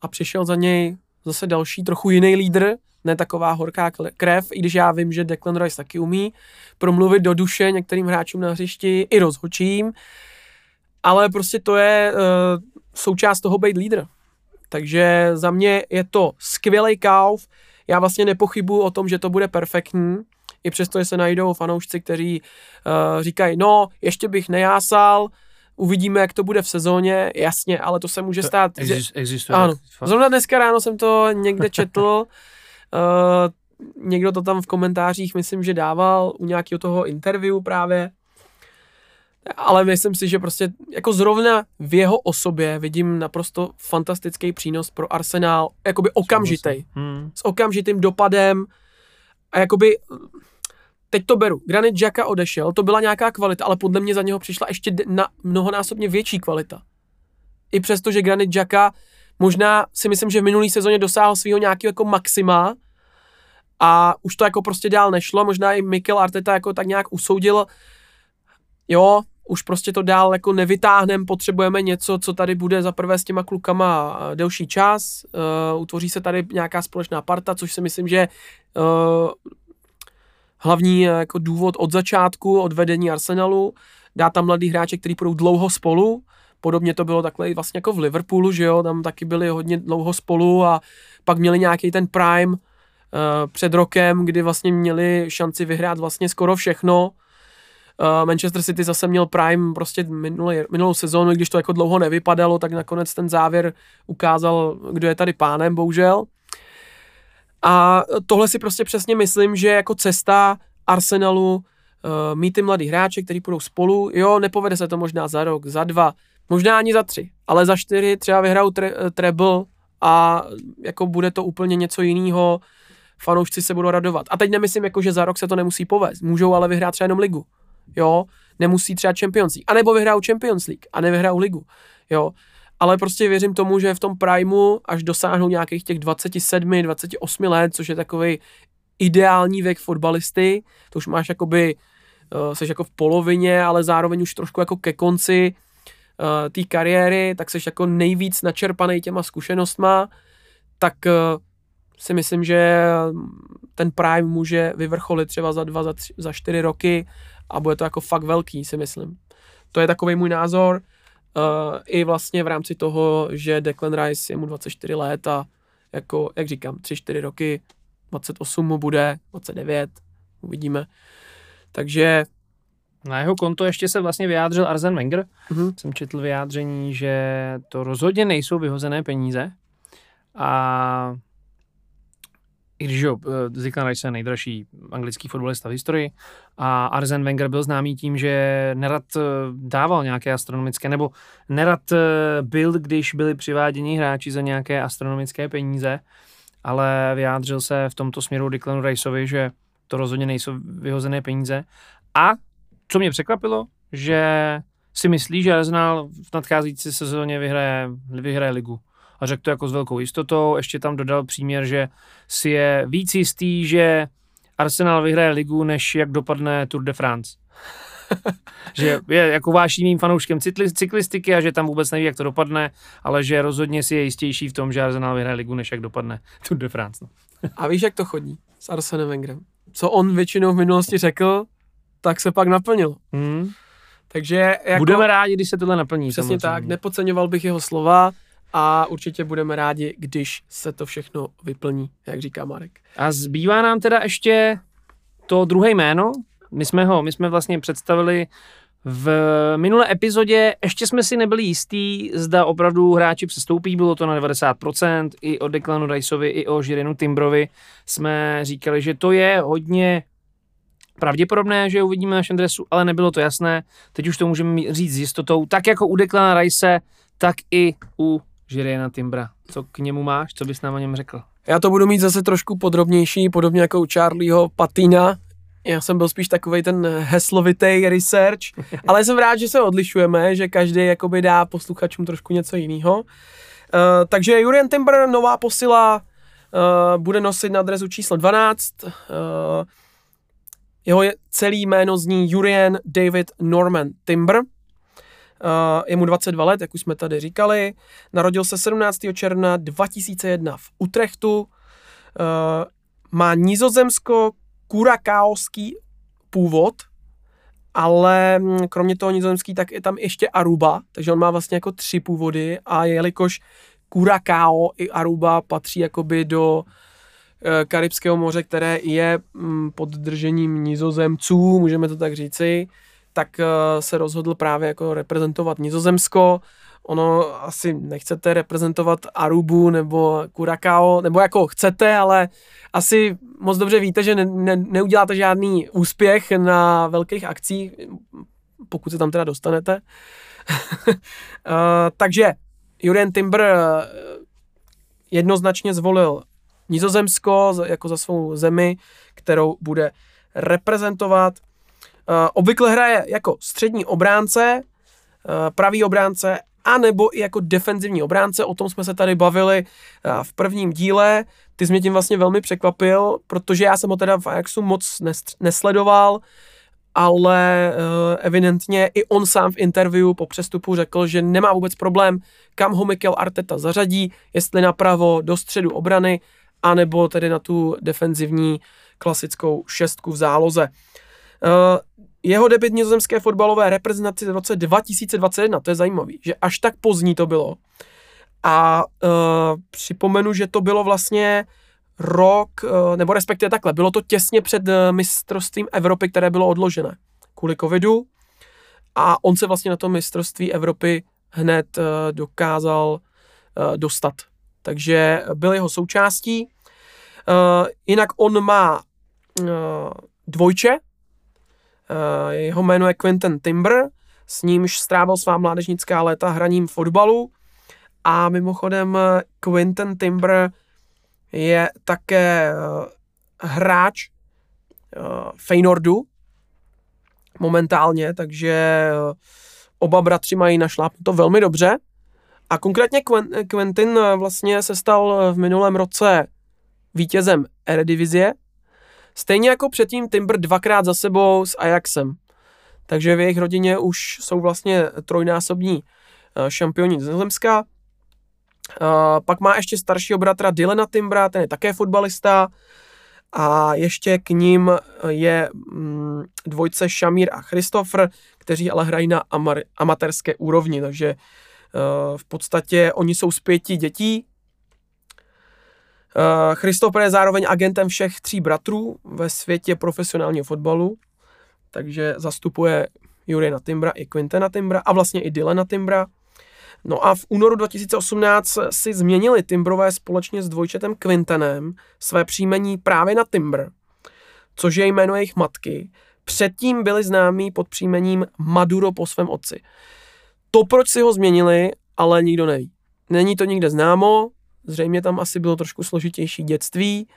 Speaker 1: a přišel za něj zase další, trochu jiný lídr, ne taková horká krev, i když já vím, že Declan Rice taky umí promluvit do duše některým hráčům na hřišti i rozhočím, ale prostě to je uh, součást toho být lídr. Takže za mě je to skvělý kauf, já vlastně nepochybuju o tom, že to bude perfektní, i přesto, že se najdou fanoušci, kteří uh, říkají, no, ještě bych nejásal, uvidíme, jak to bude v sezóně, jasně, ale to se může stát.
Speaker 2: Exist, že... Existuje.
Speaker 1: Ano. Zrovna dneska ráno jsem to někde četl, uh, někdo to tam v komentářích, myslím, že dával u nějakého toho interview právě, ale myslím si, že prostě jako zrovna v jeho osobě vidím naprosto fantastický přínos pro Arsenal, jakoby okamžitý, hmm. s okamžitým dopadem a jakoby teď to beru. Granit Jacka odešel, to byla nějaká kvalita, ale podle mě za něho přišla ještě na mnohonásobně větší kvalita. I přesto, že Granit Jacka možná si myslím, že v minulý sezóně dosáhl svého nějakého jako maxima a už to jako prostě dál nešlo, možná i Mikel Arteta jako tak nějak usoudil, jo, už prostě to dál jako nevytáhneme, potřebujeme něco, co tady bude za prvé s těma klukama delší čas, uh, utvoří se tady nějaká společná parta, což si myslím, že uh, hlavní eh, jako důvod od začátku, od vedení Arsenalu, dá tam mladý hráče, kteří budou dlouho spolu, podobně to bylo takhle vlastně jako v Liverpoolu, že jo, tam taky byli hodně dlouho spolu a pak měli nějaký ten prime uh, před rokem, kdy vlastně měli šanci vyhrát vlastně skoro všechno. Uh, Manchester City zase měl prime prostě minulý, minulou sezónu, když to jako dlouho nevypadalo, tak nakonec ten závěr ukázal, kdo je tady pánem, bohužel. A tohle si prostě přesně myslím, že jako cesta Arsenalu uh, mít ty mladý hráče, kteří půjdou spolu, jo, nepovede se to možná za rok, za dva, Možná ani za tři, ale za čtyři třeba vyhrajou tre, treble a jako bude to úplně něco jiného. Fanoušci se budou radovat. A teď nemyslím, jako, že za rok se to nemusí povést. Můžou ale vyhrát třeba jenom ligu. Jo, nemusí třeba Champions League. A nebo vyhrajou Champions League a nevyhrajou ligu. Jo, ale prostě věřím tomu, že v tom primeu, až dosáhnou nějakých těch 27, 28 let, což je takový ideální věk fotbalisty, to už máš jakoby, uh, seš jako v polovině, ale zároveň už trošku jako ke konci uh, té kariéry, tak seš jako nejvíc načerpaný těma zkušenostma, tak uh, si myslím, že ten prime může vyvrcholit třeba za dva, za, tři, za čtyři roky a bude to jako fakt velký, si myslím. To je takový můj názor. Uh, I vlastně v rámci toho, že Declan Rice je mu 24 let a jako, jak říkám, 3-4 roky, 28 mu bude, 29, uvidíme. Takže
Speaker 2: na jeho konto ještě se vlastně vyjádřil Arzen Wenger. Uh-huh. Jsem četl vyjádření, že to rozhodně nejsou vyhozené peníze a i když jo, eh, Declan Rice je nejdražší anglický fotbalista v historii a Arzen Wenger byl známý tím, že nerad eh, dával nějaké astronomické, nebo nerad eh, byl, když byli přiváděni hráči za nějaké astronomické peníze, ale vyjádřil se v tomto směru Declanu Riceovi, že to rozhodně nejsou vyhozené peníze. A co mě překvapilo, že si myslí, že Arsenal v nadcházející sezóně vyhraje, vyhraje ligu a řekl to jako s velkou jistotou. Ještě tam dodal příměr, že si je víc jistý, že Arsenal vyhraje ligu, než jak dopadne Tour de France. že je jako vášnivým fanouškem cyklistiky a že tam vůbec neví, jak to dopadne, ale že rozhodně si je jistější v tom, že Arsenal vyhraje ligu, než jak dopadne Tour de France. No.
Speaker 1: a víš, jak to chodí s Arsenem Wengerem? Co on většinou v minulosti řekl, tak se pak naplnil. Hmm. Takže jako,
Speaker 2: Budeme rádi, když se tohle naplní.
Speaker 1: Přesně samozřejmě. tak, nepodceňoval bych jeho slova a určitě budeme rádi, když se to všechno vyplní, jak říká Marek.
Speaker 2: A zbývá nám teda ještě to druhé jméno. My jsme ho, my jsme vlastně představili v minulé epizodě ještě jsme si nebyli jistí, zda opravdu hráči přestoupí, bylo to na 90%, i o Declanu Riceovi, i o Žirinu Timbrovi jsme říkali, že to je hodně pravděpodobné, že uvidíme na našem dresu, ale nebylo to jasné. Teď už to můžeme říct s jistotou, tak jako u Declana Rice, tak i u Žiriena Timbra. Co k němu máš? Co bys nám o něm řekl?
Speaker 1: Já to budu mít zase trošku podrobnější, podobně jako u Charlieho Patina. Já jsem byl spíš takový ten heslovitý research, ale jsem rád, že se odlišujeme, že každý jakoby dá posluchačům trošku něco jiného. Uh, takže Jurien Timber, nová posila, uh, bude nosit na dresu číslo 12. Uh, jeho je, celý jméno zní Jurien David Norman Timber. Uh, je mu 22 let, jak už jsme tady říkali. Narodil se 17. června 2001 v Utrechtu. Uh, má nizozemsko-kurakaoský původ, ale mm, kromě toho nizozemský, tak je tam ještě Aruba, takže on má vlastně jako tři původy a jelikož Curacao i Aruba patří jakoby do eh, Karibského moře, které je mm, pod držením nizozemců, můžeme to tak říci, tak eh, se rozhodl právě jako reprezentovat Nizozemsko. Ono asi nechcete reprezentovat Arubu nebo Curacao, nebo jako chcete, ale asi moc dobře víte, že ne, ne, neuděláte žádný úspěch na velkých akcích, pokud se tam teda dostanete. uh, takže Jurien Timber eh, jednoznačně zvolil Nizozemsko jako za svou zemi, kterou bude reprezentovat. Uh, obvykle hraje jako střední obránce, uh, pravý obránce, anebo i jako defenzivní obránce. O tom jsme se tady bavili uh, v prvním díle. Ty jsi mě tím vlastně velmi překvapil, protože já jsem ho teda v Ajaxu moc nesledoval, ale evidentně i on sám v interview po přestupu řekl, že nemá vůbec problém, kam ho Mikel Arteta zařadí, jestli napravo do středu obrany, anebo tedy na tu defenzivní klasickou šestku v záloze. Uh, jeho debit nizozemské fotbalové reprezentaci v roce 2021, to je zajímavý, že až tak pozdní to bylo. A uh, připomenu, že to bylo vlastně rok, uh, nebo respektive takhle, bylo to těsně před uh, mistrovstvím Evropy, které bylo odložené kvůli covidu. A on se vlastně na to mistrovství Evropy hned uh, dokázal uh, dostat. Takže byl jeho součástí. Uh, jinak on má uh, dvojče, jeho jméno je Quentin Timber, s nímž strávil svá mládežnická léta hraním fotbalu. A mimochodem Quinton Timber je také hráč Feynordu momentálně, takže oba bratři mají to velmi dobře. A konkrétně Quentin vlastně se stal v minulém roce vítězem Eredivizie, stejně jako předtím Timber dvakrát za sebou s Ajaxem. Takže v jejich rodině už jsou vlastně trojnásobní eh, šampioni z Nizozemska. Eh, pak má ještě staršího bratra Dylana Timbra, ten je také fotbalista. A ještě k ním je mm, dvojce Šamír a Christopher, kteří ale hrají na amatérské úrovni, takže eh, v podstatě oni jsou z pěti dětí. Christopher je zároveň agentem všech tří bratrů ve světě profesionálního fotbalu takže zastupuje Jurina Timbra i Quintena Timbra a vlastně i Dylana Timbra. No a v únoru 2018 si změnili Timbrové společně s dvojčetem Quintenem své příjmení právě na Timbr, což je jméno jejich matky. Předtím byli známí pod příjmením Maduro po svém otci. To, proč si ho změnili, ale nikdo neví. Není to nikde známo, zřejmě tam asi bylo trošku složitější dětství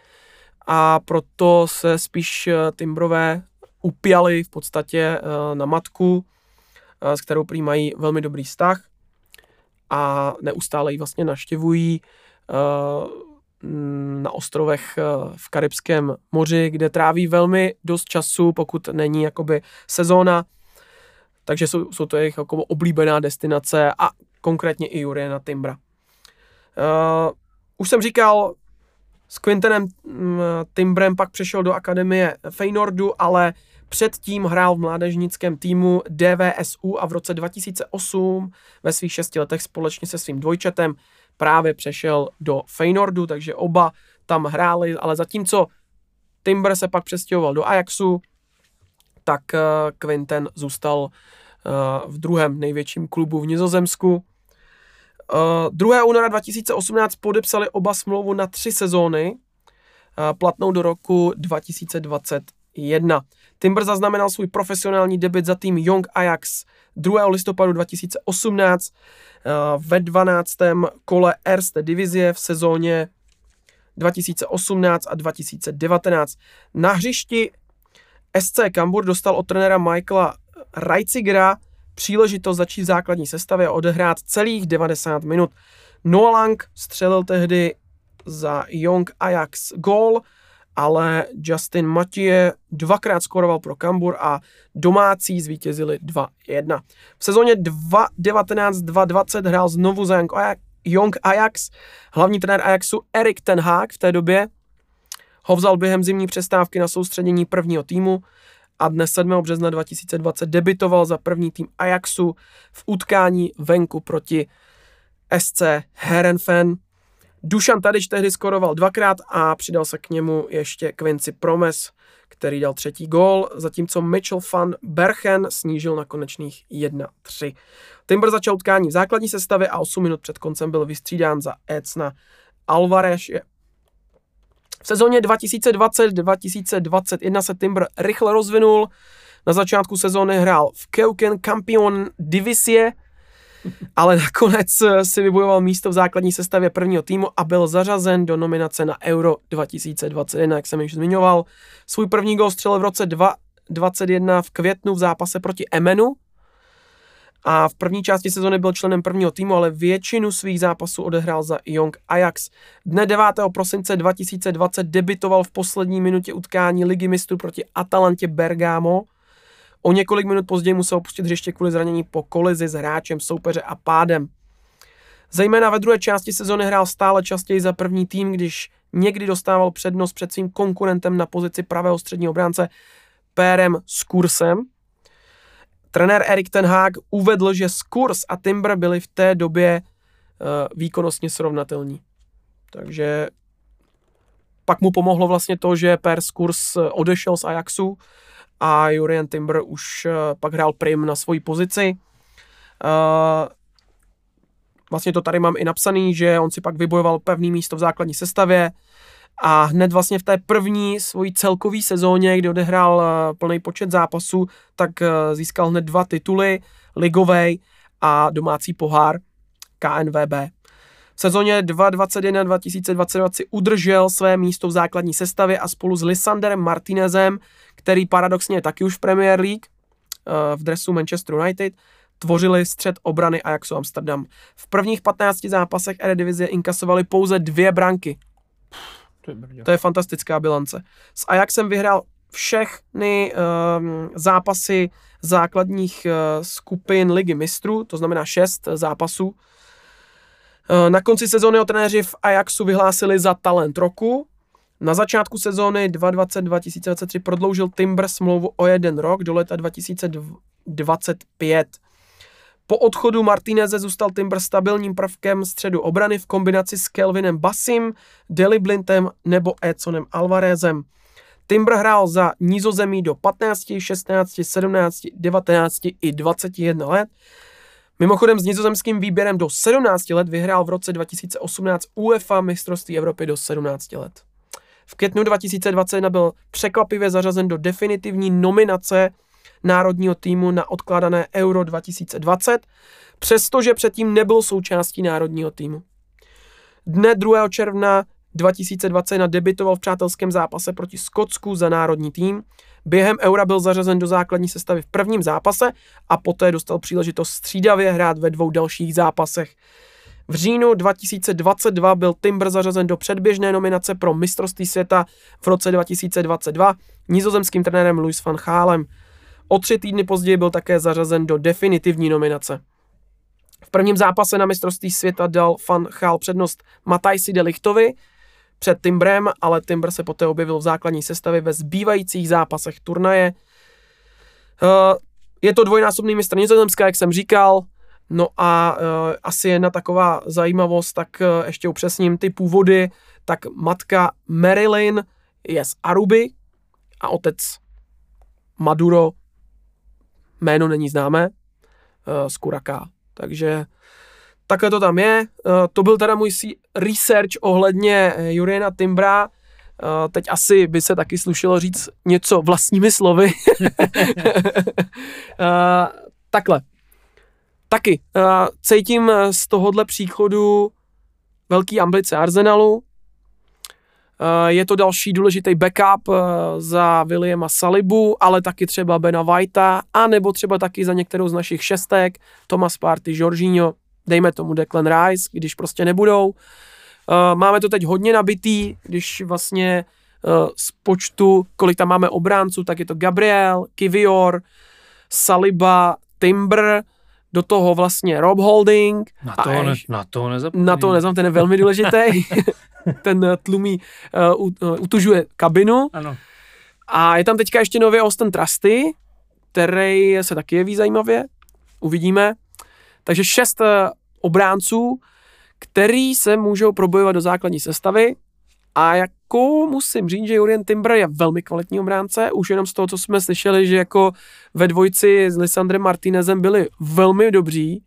Speaker 1: a proto se spíš Timbrové upjali v podstatě eh, na matku, eh, s kterou prý mají velmi dobrý vztah a neustále ji vlastně naštěvují eh, na ostrovech v Karibském moři, kde tráví velmi dost času, pokud není jakoby sezóna, takže jsou, jsou to jejich jako oblíbená destinace a konkrétně i Juriana Timbra. Uh, už jsem říkal, s Quintenem mm, Timbrem pak přešel do akademie Feynordu, ale Předtím hrál v mládežnickém týmu DVSU a v roce 2008 ve svých šesti letech společně se svým dvojčetem právě přešel do Feynordu, takže oba tam hráli, ale zatímco Timber se pak přestěhoval do Ajaxu, tak uh, Quinten zůstal uh, v druhém největším klubu v Nizozemsku. Uh, 2. února 2018 podepsali oba smlouvu na tři sezóny, uh, platnou do roku 2021. Timber zaznamenal svůj profesionální debit za tým Young Ajax 2. listopadu 2018 eh, ve 12. kole Erste divizie v sezóně 2018 a 2019. Na hřišti SC Kambur dostal od trenéra Michaela Reitzigra příležitost začít v základní sestavě a odehrát celých 90 minut. Noah Lang střelil tehdy za Young Ajax gól ale Justin Mathieu dvakrát skoroval pro Kambur a domácí zvítězili 2-1. V sezóně 2019-2020 hrál znovu za Young Ajax. Hlavní trenér Ajaxu Erik Ten Hag v té době ho vzal během zimní přestávky na soustředění prvního týmu a dne 7. března 2020 debitoval za první tým Ajaxu v utkání venku proti SC Herenfen. Dušan Tadič tehdy skoroval dvakrát a přidal se k němu ještě Quincy Promes, který dal třetí gól, zatímco Mitchell van Berchen snížil na konečných 1-3. Timber začal utkání v základní sestavě a 8 minut před koncem byl vystřídán za Ecna Alvarez. V sezóně 2020-2021 se Timber rychle rozvinul. Na začátku sezóny hrál v Keuken Campion Divisie, ale nakonec eh, si vybojoval místo v základní sestavě prvního týmu a byl zařazen do nominace na Euro 2021, jak jsem již zmiňoval. Svůj první gol střelil v roce 2021 v květnu v zápase proti Emenu, a v první části sezony byl členem prvního týmu, ale většinu svých zápasů odehrál za Young Ajax. Dne 9. prosince 2020 debitoval v poslední minutě utkání ligy mistrů proti Atalantě Bergamo O několik minut později musel opustit hřiště kvůli zranění po kolizi s hráčem soupeře a pádem. Zejména ve druhé části sezony hrál stále častěji za první tým, když někdy dostával přednost před svým konkurentem na pozici pravého středního bránce Pérem Skursem. Trenér Erik Ten Hag uvedl, že Skurs a Timber byli v té době uh, výkonnostně srovnatelní. Takže pak mu pomohlo vlastně to, že Per Skurs odešel z Ajaxu a Jurian Timber už eh, pak hrál prim na svoji pozici. Eh, vlastně to tady mám i napsaný, že on si pak vybojoval pevný místo v základní sestavě a hned vlastně v té první svojí celkové sezóně, kdy odehrál eh, plný počet zápasů, tak získal hned dva tituly. ligovej a domácí pohár KNVB. V sezóně 2021-2022 si udržel své místo v základní sestavě a spolu s Lisanderem Martinezem, který paradoxně je taky už v Premier League, eh, v dresu Manchester United, tvořili střed obrany Ajaxu Amsterdam. V prvních 15 zápasech Eredivizie inkasovali pouze dvě branky.
Speaker 2: To je
Speaker 1: fantastická bilance. S Ajaxem vyhrál všechny um, zápasy základních uh, skupin Ligy mistrů, to znamená šest zápasů. Uh, na konci sezóny ho trenéři v Ajaxu vyhlásili za talent roku. Na začátku sezóny 2020-2023 prodloužil Timber smlouvu o jeden rok do leta 2025. Po odchodu Martineze zůstal Timber stabilním prvkem středu obrany v kombinaci s Kelvinem Basim, Deli Blintem nebo Edsonem Alvarezem. Timber hrál za nízozemí do 15, 16, 17, 19 i 21 let. Mimochodem s nizozemským výběrem do 17 let vyhrál v roce 2018 UEFA mistrovství Evropy do 17 let. V květnu 2021 byl překvapivě zařazen do definitivní nominace národního týmu na odkládané Euro 2020, přestože předtím nebyl součástí národního týmu. Dne 2. června 2021 debitoval v přátelském zápase proti Skotsku za národní tým. Během Eura byl zařazen do základní sestavy v prvním zápase a poté dostal příležitost střídavě hrát ve dvou dalších zápasech. V říjnu 2022 byl Timber zařazen do předběžné nominace pro mistrovství světa v roce 2022 nizozemským trenérem Louis van Gaalem. O tři týdny později byl také zařazen do definitivní nominace. V prvním zápase na mistrovství světa dal Van Gaal přednost Matajsi de Lichtovi před Timbrem, ale Timber se poté objevil v základní sestavě ve zbývajících zápasech turnaje. Eh, Je to dvojnásobný mistr Nizozemska, jak jsem říkal, no a eh, asi jedna taková zajímavost, tak eh, ještě upřesním ty původy, tak matka Marilyn je z Aruby a otec Maduro jméno není známé, uh, z Kuraká. Takže takhle to tam je. Uh, to byl teda můj si- research ohledně uh, Juriena Timbra. Teď asi by se taky slušelo říct něco vlastními slovy. takhle. Taky. Cítím z tohohle příchodu velký ambice Arsenalu. Uh, je to další důležitý backup uh, za Williama Salibu, ale taky třeba Bena Whitea, a nebo třeba taky za některou z našich šestek, Thomas Party, Jorginho, dejme tomu Declan Rice, když prostě nebudou. Uh, máme to teď hodně nabitý, když vlastně z počtu, kolik tam máme obránců, tak je to Gabriel, Kivior, Saliba, Timber, do toho vlastně Rob Holding.
Speaker 2: Na to, ne, na to nezapomínám.
Speaker 1: Na to ten je velmi důležitý. ten eh, tlumí, uh, utužuje kabinu.
Speaker 2: Ano.
Speaker 1: A je tam teďka ještě nově Austin Trusty, který se taky jeví zajímavě. Uvidíme. Takže šest obránců, který se můžou probojovat do základní sestavy. A jako musím říct, že Jurien Timber je velmi kvalitní obránce, už jenom z toho, co jsme slyšeli, že jako ve dvojici s Lisandrem Martinezem byli velmi dobří,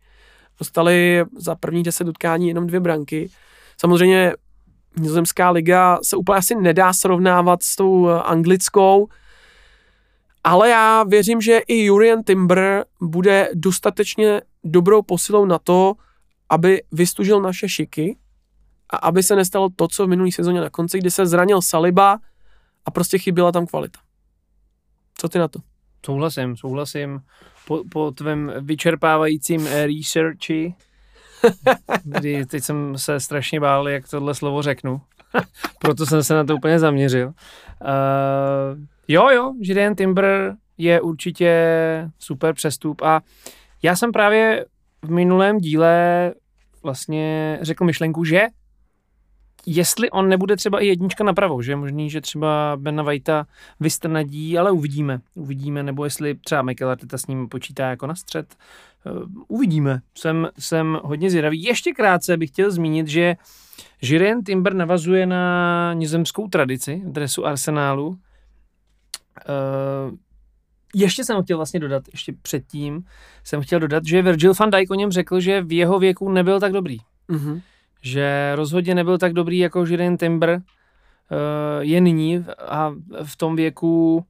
Speaker 1: dostali za první deset utkání jenom dvě branky. Samozřejmě nizozemská liga se úplně asi nedá srovnávat s tou eh, anglickou, ale já věřím, že i Jurien Timber bude dostatečně dobrou posilou na to, aby vystužil naše šiky a aby se nestalo to, co v minulý sezóně na konci, kdy se zranil Saliba a prostě chyběla tam kvalita. Co ty na to?
Speaker 2: Souhlasím, souhlasím. Po, po tvém vyčerpávajícím eh, researchi, kdy teď jsem se strašně bál, jak tohle slovo řeknu. Proto jsem se na to úplně zaměřil. Uh, jo, jo, Židean Timber je určitě super přestup a já jsem právě v minulém díle vlastně řekl myšlenku, že jestli on nebude třeba i jednička napravo, že je možný, že třeba Bena Vajta vystrnadí, ale uvidíme. Uvidíme, nebo jestli třeba Michael Arteta s ním počítá jako na střed. Uh, uvidíme. Jsem, jsem hodně zvědavý. Ještě krátce bych chtěl zmínit, že Jirien Timber navazuje na nizemskou tradici dresu Arsenálu. Uh, ještě jsem chtěl vlastně dodat, ještě předtím jsem chtěl dodat, že Virgil van Dijk o něm řekl, že v jeho věku nebyl tak dobrý.
Speaker 1: Mhm.
Speaker 2: Že rozhodně nebyl tak dobrý jako Jirien Timber uh, je nyní a v tom věku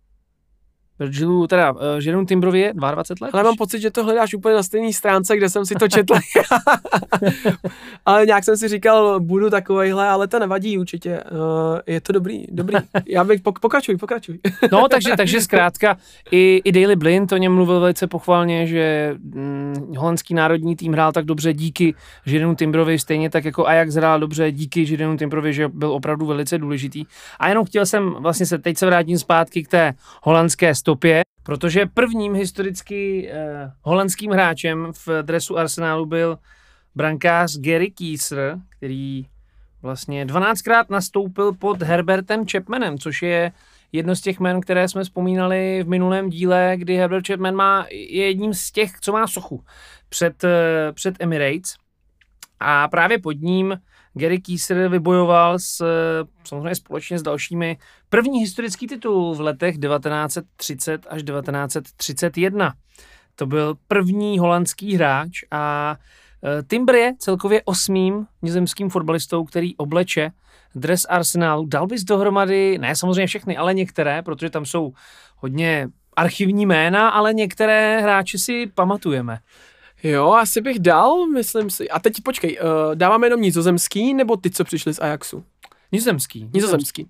Speaker 2: Virgilu, teda uh, Jerome Timbrovi je 22 let.
Speaker 1: Ale mám pocit, že to hledáš úplně na stejné stránce, kde jsem si to četl. ale nějak jsem si říkal, budu takovejhle, ale to nevadí určitě. Uh, je to dobrý, dobrý. Já bych pok- pokračuj, pokračuj.
Speaker 2: no, takže, takže zkrátka i, i Daily Blind o něm mluvil velice pochvalně, že hm, holandský národní tým hrál tak dobře díky Jirenu Timbrovi, stejně tak jako Ajax hrál dobře díky Jirenu Timbrovi, že byl opravdu velice důležitý. A jenom chtěl jsem, vlastně se teď se vrátím zpátky k té holandské stopě, protože prvním historicky eh, holandským hráčem v dresu Arsenálu byl brankář Gary Kieser, který vlastně 12krát nastoupil pod Herbertem Chapmanem, což je jedno z těch men, které jsme vzpomínali v minulém díle, kdy Herbert Chapman má, je jedním z těch, co má sochu před, eh, před Emirates. A právě pod ním Gary Kieser vybojoval s, samozřejmě společně s dalšími první historický titul v letech 1930 až 1931. To byl první holandský hráč a e, Timber je celkově osmým nizozemským fotbalistou, který obleče dres Arsenalu. Dal bys dohromady, ne samozřejmě všechny, ale některé, protože tam jsou hodně archivní jména, ale některé hráče si pamatujeme.
Speaker 1: Jo, asi bych dal, myslím si. A teď počkej, uh, dáváme jenom nizozemský, nebo ty, co přišli z Ajaxu?
Speaker 2: Nizozemský.
Speaker 1: Nizozemský.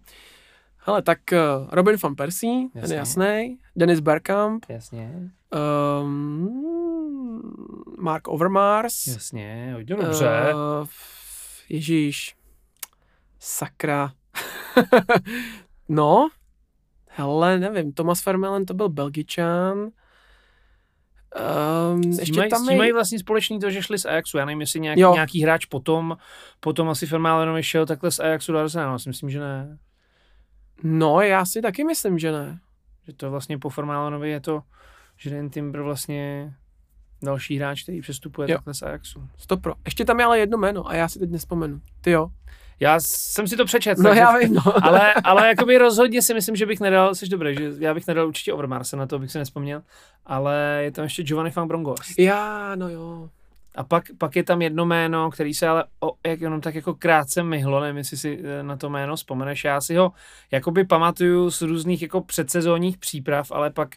Speaker 1: Hele, tak uh, Robin van Persie, Jasně. ten je jasný. Dennis Bergkamp.
Speaker 2: Jasně.
Speaker 1: Um, Mark Overmars.
Speaker 2: Jasně, hodně dobře. Uh,
Speaker 1: Ježíš. Sakra. no, hele, nevím, Thomas Vermeulen to byl Belgičan.
Speaker 2: Um, ještě mají, tam mají vlastně společný to, že šli z Ajaxu. Já nevím, jestli nějaký, nějaký hráč potom, potom asi Firmalenovi šel takhle z Ajaxu do Arsenalu. Já si myslím, že ne.
Speaker 1: No, já si taky myslím, že ne.
Speaker 2: Že to vlastně po Formálenovi je to, že ten Timber vlastně další hráč, který přestupuje jo. takhle z Ajaxu.
Speaker 1: Stopro. Ještě tam je ale jedno jméno a já si teď nespomenu. Ty jo.
Speaker 2: Já jsem si to přečetl.
Speaker 1: No já vím, no.
Speaker 2: ale, ale jakoby rozhodně si myslím, že bych nedal, jsi dobrý, že já bych nedal určitě Overmarse, na to bych si nespomněl, ale je tam ještě Giovanni van Brongos.
Speaker 1: Já, no jo.
Speaker 2: A pak, pak je tam jedno jméno, který se ale o, jak jenom tak jako krátce myhlo, nevím, jestli si eh, na to jméno vzpomeneš. Já si ho jakoby pamatuju z různých jako předsezónních příprav, ale pak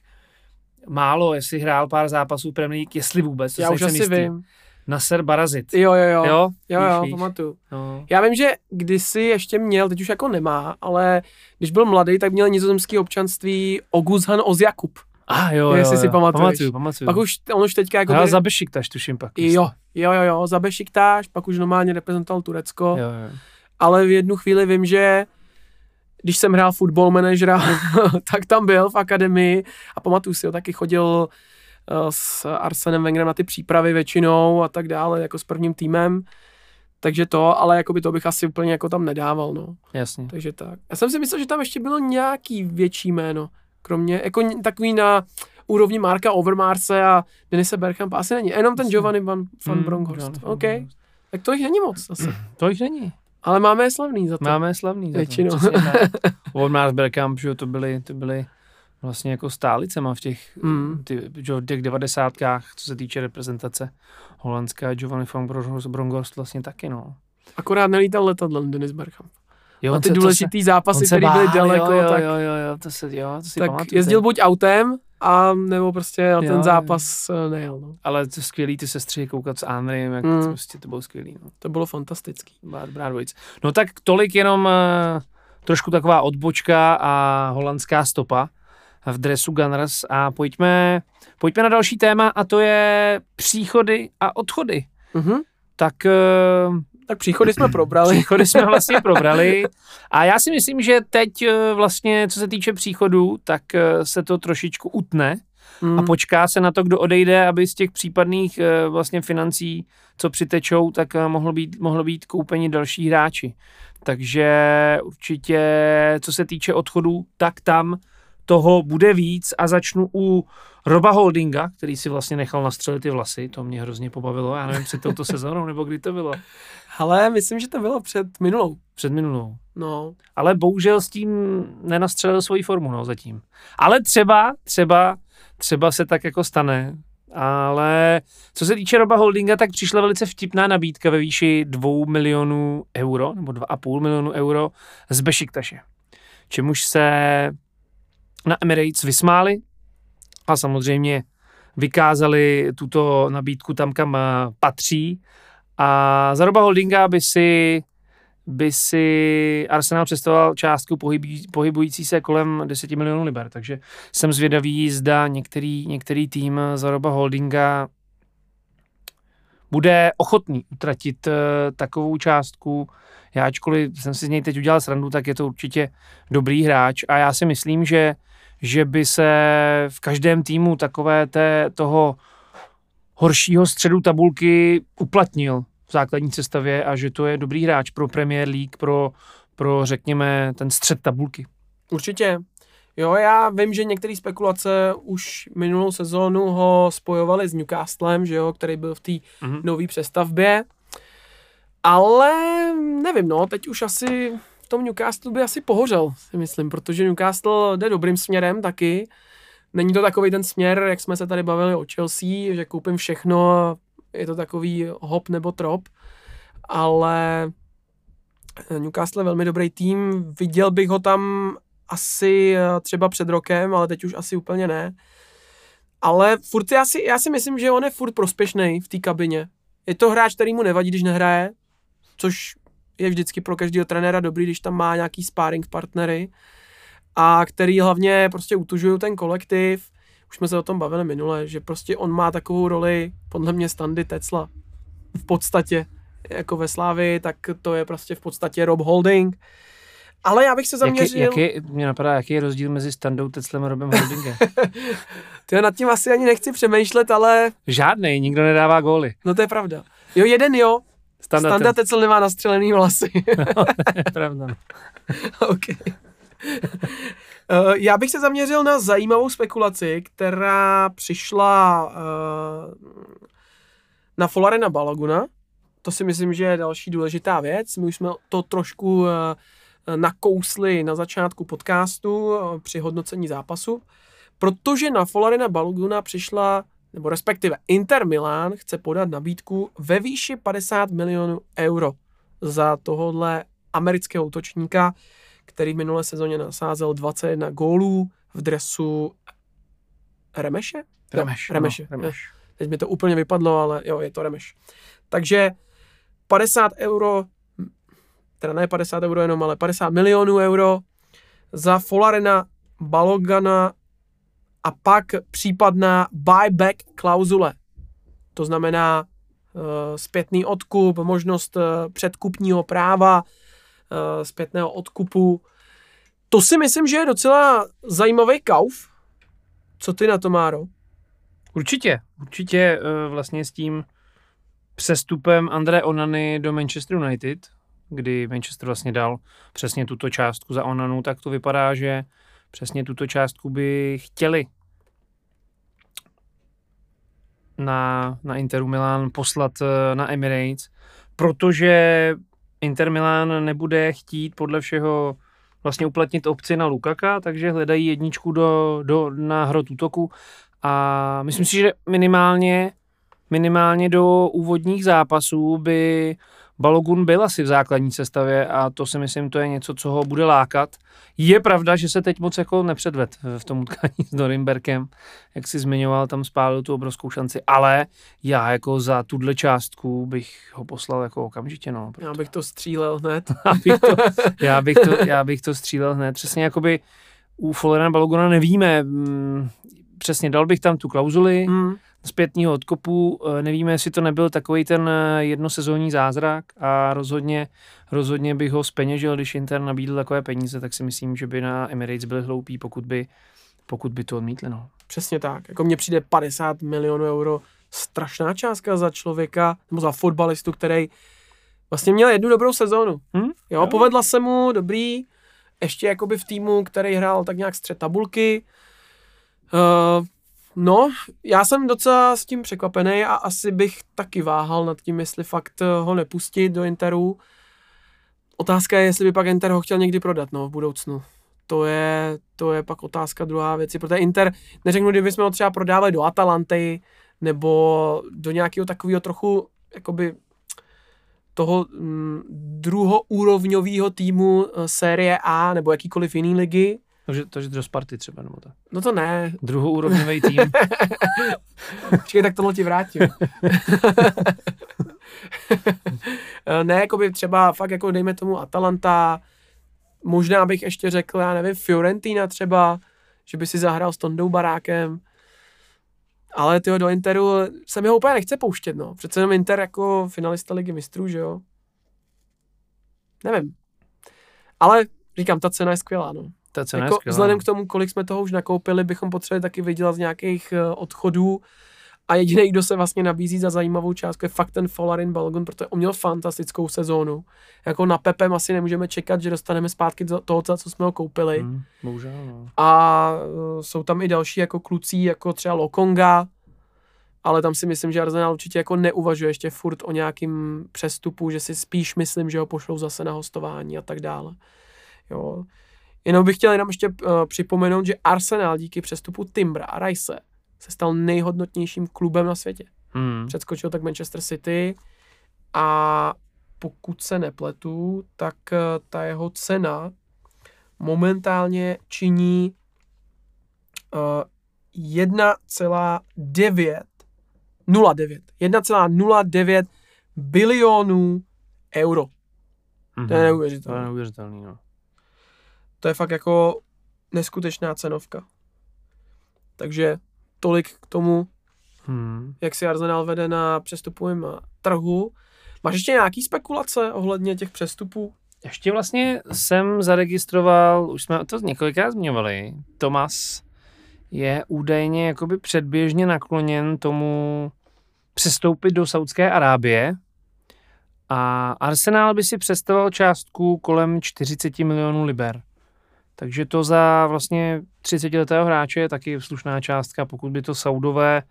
Speaker 2: málo, jestli hrál pár zápasů Premier League, jestli vůbec.
Speaker 1: To Já už asi jistý. vím.
Speaker 2: Nasser Barazit.
Speaker 1: Jo, jo, jo. Jo, jo, jo víš, pamatuju. No. Já vím, že kdysi ještě měl, teď už jako nemá, ale když byl mladý, tak měl nizozemský občanství Oguzhan Ozjakub.
Speaker 2: A ah, jo,
Speaker 1: Jestli
Speaker 2: jo,
Speaker 1: si pamatuješ.
Speaker 2: Pamatuju, pamatuju.
Speaker 1: Pak už, on už teďka jako...
Speaker 2: Hrál za Bešiktaš, tuším pak.
Speaker 1: Jo, jo, jo, jo, za Bešiktaš, pak už normálně reprezentoval Turecko.
Speaker 2: Jo, jo.
Speaker 1: Ale v jednu chvíli vím, že když jsem hrál football manažera, tak tam byl v akademii a pamatuju si ho, taky chodil s Arsenem Wengerem na ty přípravy většinou a tak dále, jako s prvním týmem. Takže to, ale jako by to bych asi úplně jako tam nedával, no.
Speaker 2: Jasně.
Speaker 1: Takže tak. Já jsem si myslel, že tam ještě bylo nějaký větší jméno, kromě, jako takový na úrovni Marka Overmarse a Denise Bergkampa asi není. Jenom ten Giovanni van, van hmm, Bronkhorst. OK. Tak to jich není moc asi.
Speaker 2: To jich není.
Speaker 1: Ale máme je slavný za to.
Speaker 2: Máme je slavný za
Speaker 1: Většinou.
Speaker 2: to. Overmars Bergkamp, že to byly, to byly vlastně jako stálicema v těch, mm. ty, že, těch devadesátkách, co se týče reprezentace holandská Giovanni van Bronkhorst vlastně taky, no.
Speaker 1: Akorát nelítal letadlem Denis Bergkamp. Jo, a ty se, důležitý se, zápasy, které byly daleko,
Speaker 2: jo, jo,
Speaker 1: tak,
Speaker 2: jo, jo, jo, to se, jo, to si
Speaker 1: tak
Speaker 2: pamatujte.
Speaker 1: jezdil buď autem, a nebo prostě na ten jo, zápas jo. Eh, nejel. No.
Speaker 2: Ale to skvělý ty sestři koukat s Andrejem, jak mm. to, prostě to bylo skvělý. No.
Speaker 1: To bylo fantastický.
Speaker 2: Dobrá dvojice. No tak tolik jenom uh, trošku taková odbočka a holandská stopa v dresu Gunners a pojďme, pojďme na další téma a to je příchody a odchody.
Speaker 1: Mm-hmm.
Speaker 2: Tak uh,
Speaker 1: tak příchody jsme probrali.
Speaker 2: Příchody jsme vlastně probrali. A já si myslím, že teď eh, vlastně, co se týče příchodů, tak eh, se to trošičku utne mm. a počká se na to, kdo odejde, aby z těch případných eh, vlastně financí, co přitečou, tak mohlo být, mohlo být koupení další hráči. Takže určitě, co se týče odchodů, tak tam toho bude víc a začnu u Roba Holdinga, který si vlastně nechal nastřelit ty vlasy, to mě hrozně pobavilo, já nevím, před touto sezónou, nebo kdy to bylo.
Speaker 1: Ale myslím, že to bylo před minulou.
Speaker 2: Před minulou.
Speaker 1: No.
Speaker 2: Ale bohužel s tím nenastřelil svoji formu, no, zatím. Ale třeba, třeba, třeba se tak jako stane. Ale co se týče Roba Holdinga, tak přišla velice vtipná nabídka ve výši 2 milionů euro, nebo 2,5 milionu euro z Bešiktaše. Čemuž se na Emirates vysmáli, a samozřejmě vykázali tuto nabídku tam, kam patří. A za Roba Holdinga by si by si Arsenal představoval částku pohybí, pohybující se kolem 10 milionů liber, takže jsem zvědavý, zda některý, některý tým za Roba Holdinga bude ochotný utratit uh, takovou částku. Já ačkoliv jsem si z něj teď udělal srandu, tak je to určitě dobrý hráč a já si myslím, že, že by se v každém týmu takové té, toho horšího středu tabulky uplatnil v základní sestavě a že to je dobrý hráč pro Premier League, pro, pro řekněme ten střed tabulky.
Speaker 1: Určitě. Jo, já vím, že některé spekulace už minulou sezónu ho spojovali s Newcastlem, že jo, který byl v té mm-hmm. nové přestavbě. Ale nevím, no, teď už asi tom Newcastle by asi pohořel, si myslím, protože Newcastle jde dobrým směrem taky. Není to takový ten směr, jak jsme se tady bavili o Chelsea, že koupím všechno, je to takový hop nebo trop, ale Newcastle je velmi dobrý tým, viděl bych ho tam asi eh, třeba před rokem, ale teď už asi úplně ne. Ale furt já si, já si myslím, že on je furt prospěšný v té kabině. Je to hráč, který mu nevadí, když nehraje, což je vždycky pro každého trenéra dobrý, když tam má nějaký sparring partnery a který hlavně prostě utužují ten kolektiv. Už jsme se o tom bavili minule, že prostě on má takovou roli, podle mě standy Tecla. V podstatě, jako ve Slávi, tak to je prostě v podstatě Rob Holding ale já bych se zaměřil...
Speaker 2: Jaký, jaký, mě napadá, jaký je rozdíl mezi Standou Teslem a Robem Holdingem?
Speaker 1: Ty nad tím asi ani nechci přemýšlet, ale...
Speaker 2: Žádnej, nikdo nedává góly.
Speaker 1: No to je pravda. Jo, jeden jo. Standa, Standa Tecel nemá nastřelený vlasy.
Speaker 2: no, pravda.
Speaker 1: OK. Uh, já bych se zaměřil na zajímavou spekulaci, která přišla uh, na Folarena Balaguna. To si myslím, že je další důležitá věc. My už jsme to trošku uh, nakousli na začátku podcastu eh, při hodnocení zápasu, protože na Folarina Baluguna přišla, nebo respektive Inter Milan chce podat nabídku ve výši 50 milionů euro za tohohle amerického útočníka, který v minulé sezóně nasázel 21 gólů v dresu Remeše?
Speaker 2: Remeš.
Speaker 1: Jo, Remeše. No, Remeš. Teď mi to úplně vypadlo, ale jo, je to Remeš. Takže 50 euro teda ne 50 euro jenom, ale 50 milionů euro za Folarena, Balogana a pak případná buyback klauzule. To znamená uh, zpětný odkup, možnost uh, předkupního práva, uh, zpětného odkupu. To si myslím, že je docela zajímavý kauf. Co ty na to, Máro?
Speaker 2: Určitě, určitě vlastně s tím přestupem André Onany do Manchester United kdy Manchester vlastně dal přesně tuto částku za Onanu, tak to vypadá, že přesně tuto částku by chtěli. Na, na Interu Milan poslat eh, na Emirates, protože Inter Milan nebude chtít podle všeho vlastně uplatnit opci na Lukaka, takže hledají jedničku do, do, na hrot útoku. A myslím si, že minimálně minimálně do úvodních zápasů by Balogun byl asi v základní sestavě a to si myslím, to je něco, co ho bude lákat. Je pravda, že se teď moc jako nepředved v tom utkání s Norimberkem, jak si zmiňoval, tam spálil tu obrovskou šanci, ale já jako za tuhle částku bych ho poslal jako okamžitě. No,
Speaker 1: proto. Já bych to střílel hned.
Speaker 2: já, bych to, já, bych to, já bych to střílel hned. Přesně jakoby u Floriana Baloguna nevíme, mm, přesně dal bych tam tu klauzuli, mm zpětního odkopu. Eh, nevíme, jestli to nebyl takový ten eh, jednosezónní zázrak a rozhodně, rozhodně bych ho speněžil, když Inter nabídl takové peníze, tak si myslím, že by na Emirates byli hloupí, pokud by, pokud by to odmítli. No.
Speaker 1: Přesně tak. Jako mně přijde 50 milionů euro strašná částka za člověka, nebo za fotbalistu, který vlastně měl jednu dobrou sezónu. Hmm? Jo, jo, povedla se mu, dobrý, ještě jakoby v týmu, který hrál tak nějak střed tabulky. Uh, No, já jsem docela s tím překvapený a asi bych taky váhal nad tím, jestli fakt eh, ho nepustit do Interu. Otázka je, jestli by pak Inter ho chtěl někdy prodat, no, v budoucnu. To je, to je pak otázka druhá věci, protože Inter, neřeknu, kdybychom ho třeba prodávali do Atalanty, nebo do nějakého takového trochu, jakoby, toho mm, druhoúrovňového týmu eh, série A, nebo jakýkoliv jiný ligy,
Speaker 2: Takže, takže do Sparty třeba, nebo tak.
Speaker 1: No to ne.
Speaker 2: Druhoúrovňový tým.
Speaker 1: Počkej, tak tohle ti vrátím. ne, jako by třeba fakt jako dejme tomu Atalanta, možná bych ještě řekl, já nevím, Fiorentina třeba, že by si zahrál s Tondou Barákem, ale tyho do Interu se mi ho úplně nechce pouštět, no. Přece jenom Inter jako finalista ligy mistrů, že jo? Nevím. Ale říkám, ta cena je skvělá, no.
Speaker 2: Ta cena
Speaker 1: jako
Speaker 2: je skvělá.
Speaker 1: vzhledem k tomu, kolik jsme toho už nakoupili, bychom potřebovali taky vydělat z nějakých uh, odchodů. A jediný, kdo se vlastně nabízí za zajímavou částku, je fakt ten Folarin Balgon, protože on měl fantastickou sezónu. Jako na Pepem asi nemůžeme čekat, že dostaneme zpátky to- toho, co jsme ho koupili.
Speaker 2: Hmm, bohužel, no.
Speaker 1: A uh, jsou tam i další jako kluci, jako třeba Lokonga, ale tam si myslím, že Arsenal určitě jako neuvažuje ještě furt o nějakým přestupu, že si spíš myslím, že ho pošlou zase na hostování a tak dále. Jo. Jenom bych chtěl jenom ještě uh, připomenout, že Arsenal díky přestupu Timbra a Rice se stal nejhodnotnějším klubem na světě.
Speaker 2: Hmm.
Speaker 1: Předskočil tak Manchester City a pokud se nepletu, tak eh, ta jeho cena momentálně činí uh, 1,9 0,9 1,09 bilionů euro.
Speaker 2: Mhm.
Speaker 1: To je
Speaker 2: To je
Speaker 1: neuvěřitelné.
Speaker 2: no.
Speaker 1: To je fakt jako neskutečná cenovka. Takže tolik k tomu,
Speaker 2: Hmm.
Speaker 1: jak si Arsenal vede na přestupovém trhu. Máš ještě nějaký spekulace ohledně těch přestupů?
Speaker 2: Ještě vlastně jsem zaregistroval, už jsme to několikrát zmiňovali, Tomas je údajně jakoby předběžně nakloněn tomu přestoupit do Saudské Arábie a Arsenal by si představoval částku kolem 40 milionů liber. Takže to za vlastně 30-letého hráče je taky slušná částka, pokud by to Saudové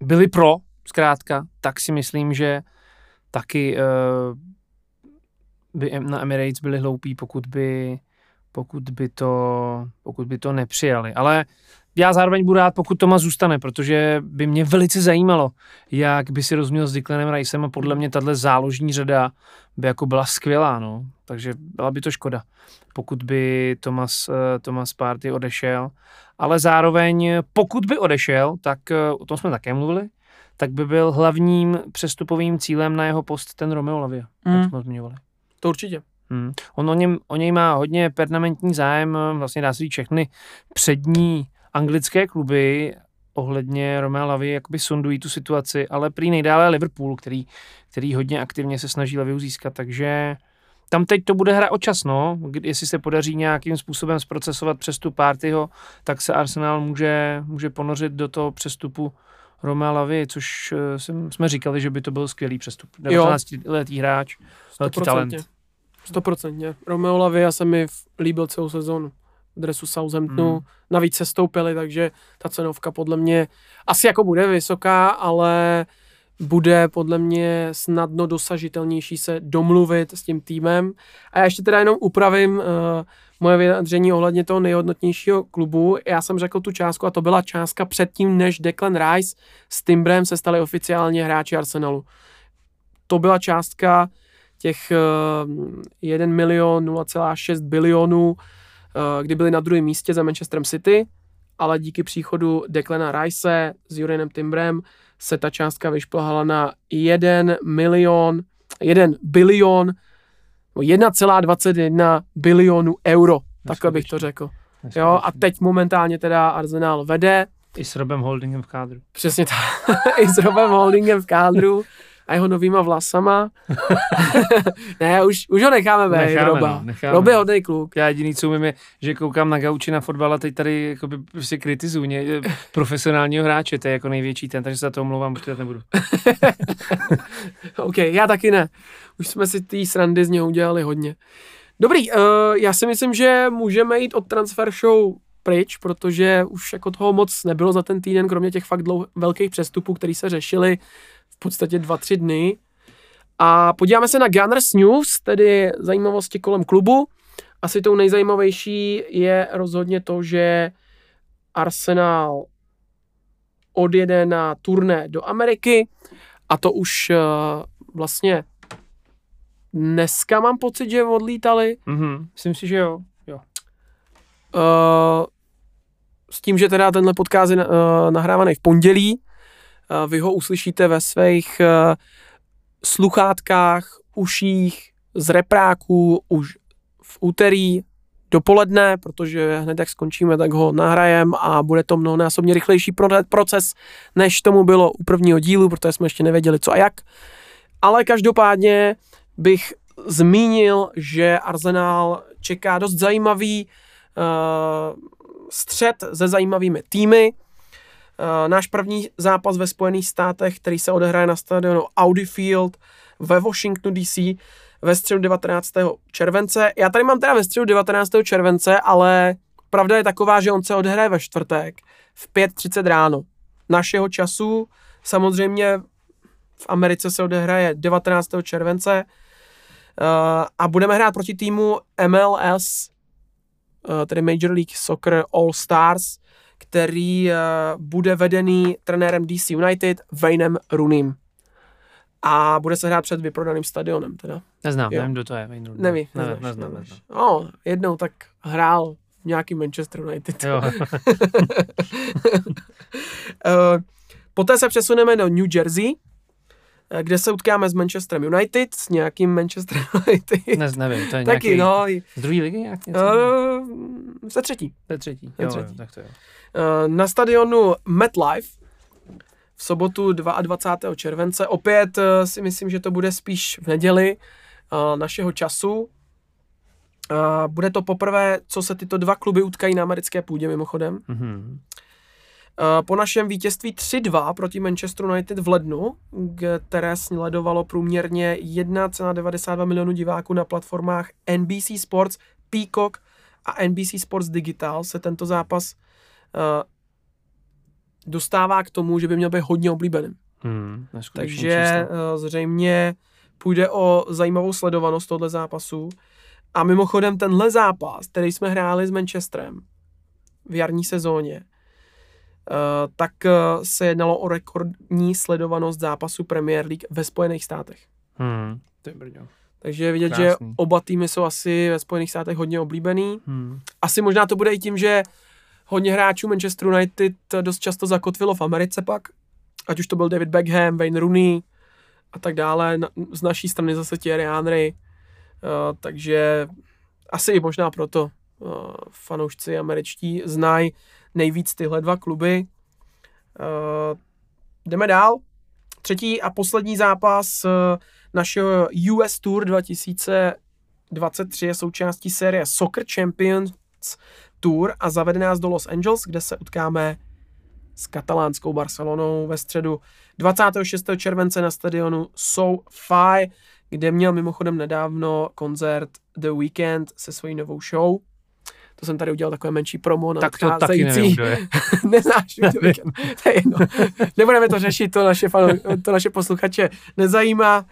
Speaker 2: byli pro, zkrátka, tak si myslím, že taky uh, by na Emirates byli hloupí, pokud by, pokud by, to, pokud by to nepřijali. Ale já zároveň budu rád, pokud Toma zůstane, protože by mě velice zajímalo, jak by si rozuměl s Declanem Ricem a podle mě tahle záložní řada by jako byla skvělá, no. Takže byla by to škoda, pokud by Thomas, eh, Thomas Party odešel. Ale zároveň, pokud by odešel, tak eh, o tom jsme také mluvili, tak by byl hlavním přestupovým cílem na jeho post ten Romeo Lavia,
Speaker 1: Mm.
Speaker 2: jak jsme zmiňovali.
Speaker 1: To určitě.
Speaker 2: Hmm. On o, něm, o něj má hodně permanentní zájem, eh, vlastně dá se říct všechny přední anglické kluby ohledně Romea Lavy jakoby sondují tu situaci, ale prý nejdále Liverpool, který, který hodně aktivně se snaží Laviu získat, takže tam teď to bude hra o čas, no. Kdy- Jestli se podaří nějakým způsobem zprocesovat přestup Partyho, tak se Arsenal může, může ponořit do toho přestupu Romea Lavy, což eh, jsem, jsme říkali, že by to byl skvělý přestup. 19-letý hráč, velký talent.
Speaker 1: Stoprocentně. Romeo Lavia se mi líbil celou sezónu v dresu Southamptonu.
Speaker 2: Mm.
Speaker 1: Navíc se stoupili, takže ta cenovka podle mě asi jako bude vysoká, ale bude podle mě snadno dosažitelnější se domluvit s tím týmem. A já ještě teda jenom upravím uh, moje vyjádření ohledně toho nejhodnotnějšího klubu. Já jsem řekl tu částku a to byla částka předtím, než Declan Rice s Timbrem se stali oficiálně hráči Arsenalu. To byla částka těch uh, 1 milion 0,6 bilionů, uh, kdy byli na druhém místě za Manchesterem City, ale díky příchodu Declana Rice s Jurienem Timbrem se ta částka vyšplhala na 1 milion, 1 bilion, no 1,21 bilionů euro, takhle bych to řekl. Jo, a teď momentálně teda Arsenal vede,
Speaker 2: I s Robem Holdingem v kádru.
Speaker 1: přesně tak, i s Robem Holdingem v kádru a jeho novýma vlasama. ne, už, už ho necháme být,
Speaker 2: Necháme,
Speaker 1: Roba.
Speaker 2: no, necháme.
Speaker 1: Rob je hodnej kluk.
Speaker 2: Já jediný, co umím, je, že koukám na gauči na fotbal a teď tady jakoby prostě kritizuju ně, profesionálního hráče, to je jako největší ten, takže se za to omlouvám, už to nebudu.
Speaker 1: OK, já taky ne. Už jsme si ty srandy z něho udělali hodně. Dobrý, uh, já si myslím, že můžeme jít od transfer show pryč, protože už jako toho moc nebylo za ten týden, kromě těch fakt dlouh- velkých přestupů, které se řešily v podstatě dva, tři dny. A podíváme se na Gunners News, tedy zajímavosti kolem klubu. Asi tou nejzajímavější je rozhodně to, že Arsenal odjede na turné do Ameriky a to už uh, vlastně dneska mám pocit, že odlítali.
Speaker 2: Mhm. Myslím si, že jo. jo.
Speaker 1: Uh, s tím, že teda tenhle podcast je uh, nahrávaný v pondělí, vy ho uslyšíte ve svých uh, sluchátkách, uších, z repráků už v úterý dopoledne, protože hned jak skončíme, tak ho nahrajem a bude to mnohonásobně rychlejší proces, než tomu bylo u prvního dílu, protože jsme ještě nevěděli co a jak. Ale každopádně bych zmínil, že Arsenal čeká dost zajímavý uh, střed se zajímavými týmy. Uh, náš první zápas ve Spojených státech, který se odehraje na stadionu Audi Field ve Washingtonu DC, ve středu 19. července. Já tady mám teda ve středu 19. července, ale pravda je taková, že on se odehraje ve čtvrtek v 5.30 ráno. Našeho času samozřejmě v Americe se odehraje 19. července uh, a budeme hrát proti týmu MLS, eh, tedy Major League Soccer All Stars, který uh, bude vedený trenérem DC United Waynem Rooneym a bude se hrát před vyprodaným stadionem teda.
Speaker 2: Neznám, jo. nevím, kdo to je. Wayne
Speaker 1: Neví,
Speaker 2: ne,
Speaker 1: neznáš,
Speaker 2: neznám, neznám.
Speaker 1: No, jednou tak hrál v nějaký Manchester United.
Speaker 2: Jo.
Speaker 1: uh, poté se přesuneme do New Jersey, eh, kde se utkáme s Manchesterem United, s nějakým Manchester United.
Speaker 2: Ne, nevím, to je
Speaker 1: Taky,
Speaker 2: nějaký,
Speaker 1: no.
Speaker 2: Z druhé ligy nějak něco?
Speaker 1: Uh, ze třetí.
Speaker 2: Ze třetí.
Speaker 1: Ze
Speaker 2: Jo,
Speaker 1: třetí.
Speaker 2: jo, tak to jo.
Speaker 1: Uh, na stadionu MetLife v sobotu 22. července. Opět uh, si myslím, že to bude spíš v neděli uh, našeho času. Uh, bude to poprvé, co se tyto dva kluby utkají na americké půdě mimochodem.
Speaker 2: Mhm.
Speaker 1: Uh, po našem vítězství 3-2 proti Manchester United v lednu, které sledovalo průměrně 1,92 milionů diváků na platformách NBC Sports, Peacock a NBC Sports Digital, se tento zápas uh, dostává k tomu, že by měl být hodně oblíbený.
Speaker 2: Hmm,
Speaker 1: Takže
Speaker 2: číslo.
Speaker 1: uh, zřejmě půjde o zajímavou sledovanost tohle zápasu. A mimochodem tenhle zápas, který jsme hráli s Manchesterem v jarní sezóně, tak uh, se jednalo o rekordní sledovanost zápasu Premier League ve Spojených státech.
Speaker 2: Hmm, to je brďo.
Speaker 1: Takže je vidět,
Speaker 2: Krásný.
Speaker 1: že oba týmy jsou asi ve Spojených státech hodně oblíbený.
Speaker 2: Hmm.
Speaker 1: Asi možná to bude i tím, že hodně hráčů Manchester United dost často zakotvilo v Americe pak. Ať už to byl David Beckham, Wayne Rooney a tak dále. Z naší strany zase Thierry Henry. Uh, takže asi i možná proto uh, fanoušci američtí znají nejvíc tyhle dva kluby. Uh, jdeme dál. Třetí a poslední zápas uh, našeho US Tour 2023 je součástí série Soccer Champions Tour a zavede nás do Los Angeles, kde se utkáme s katalánskou Barcelonou ve středu 26. července na stadionu SoFi, kde měl mimochodem nedávno koncert The Weekend se svojí novou show. To jsem tady udělal takové menší promo na
Speaker 2: Tak to taky nevím, kdo je.
Speaker 1: Neznáš. To je jedno. Nebudeme to řešit, to naše, fanu, to naše posluchače nezajímá.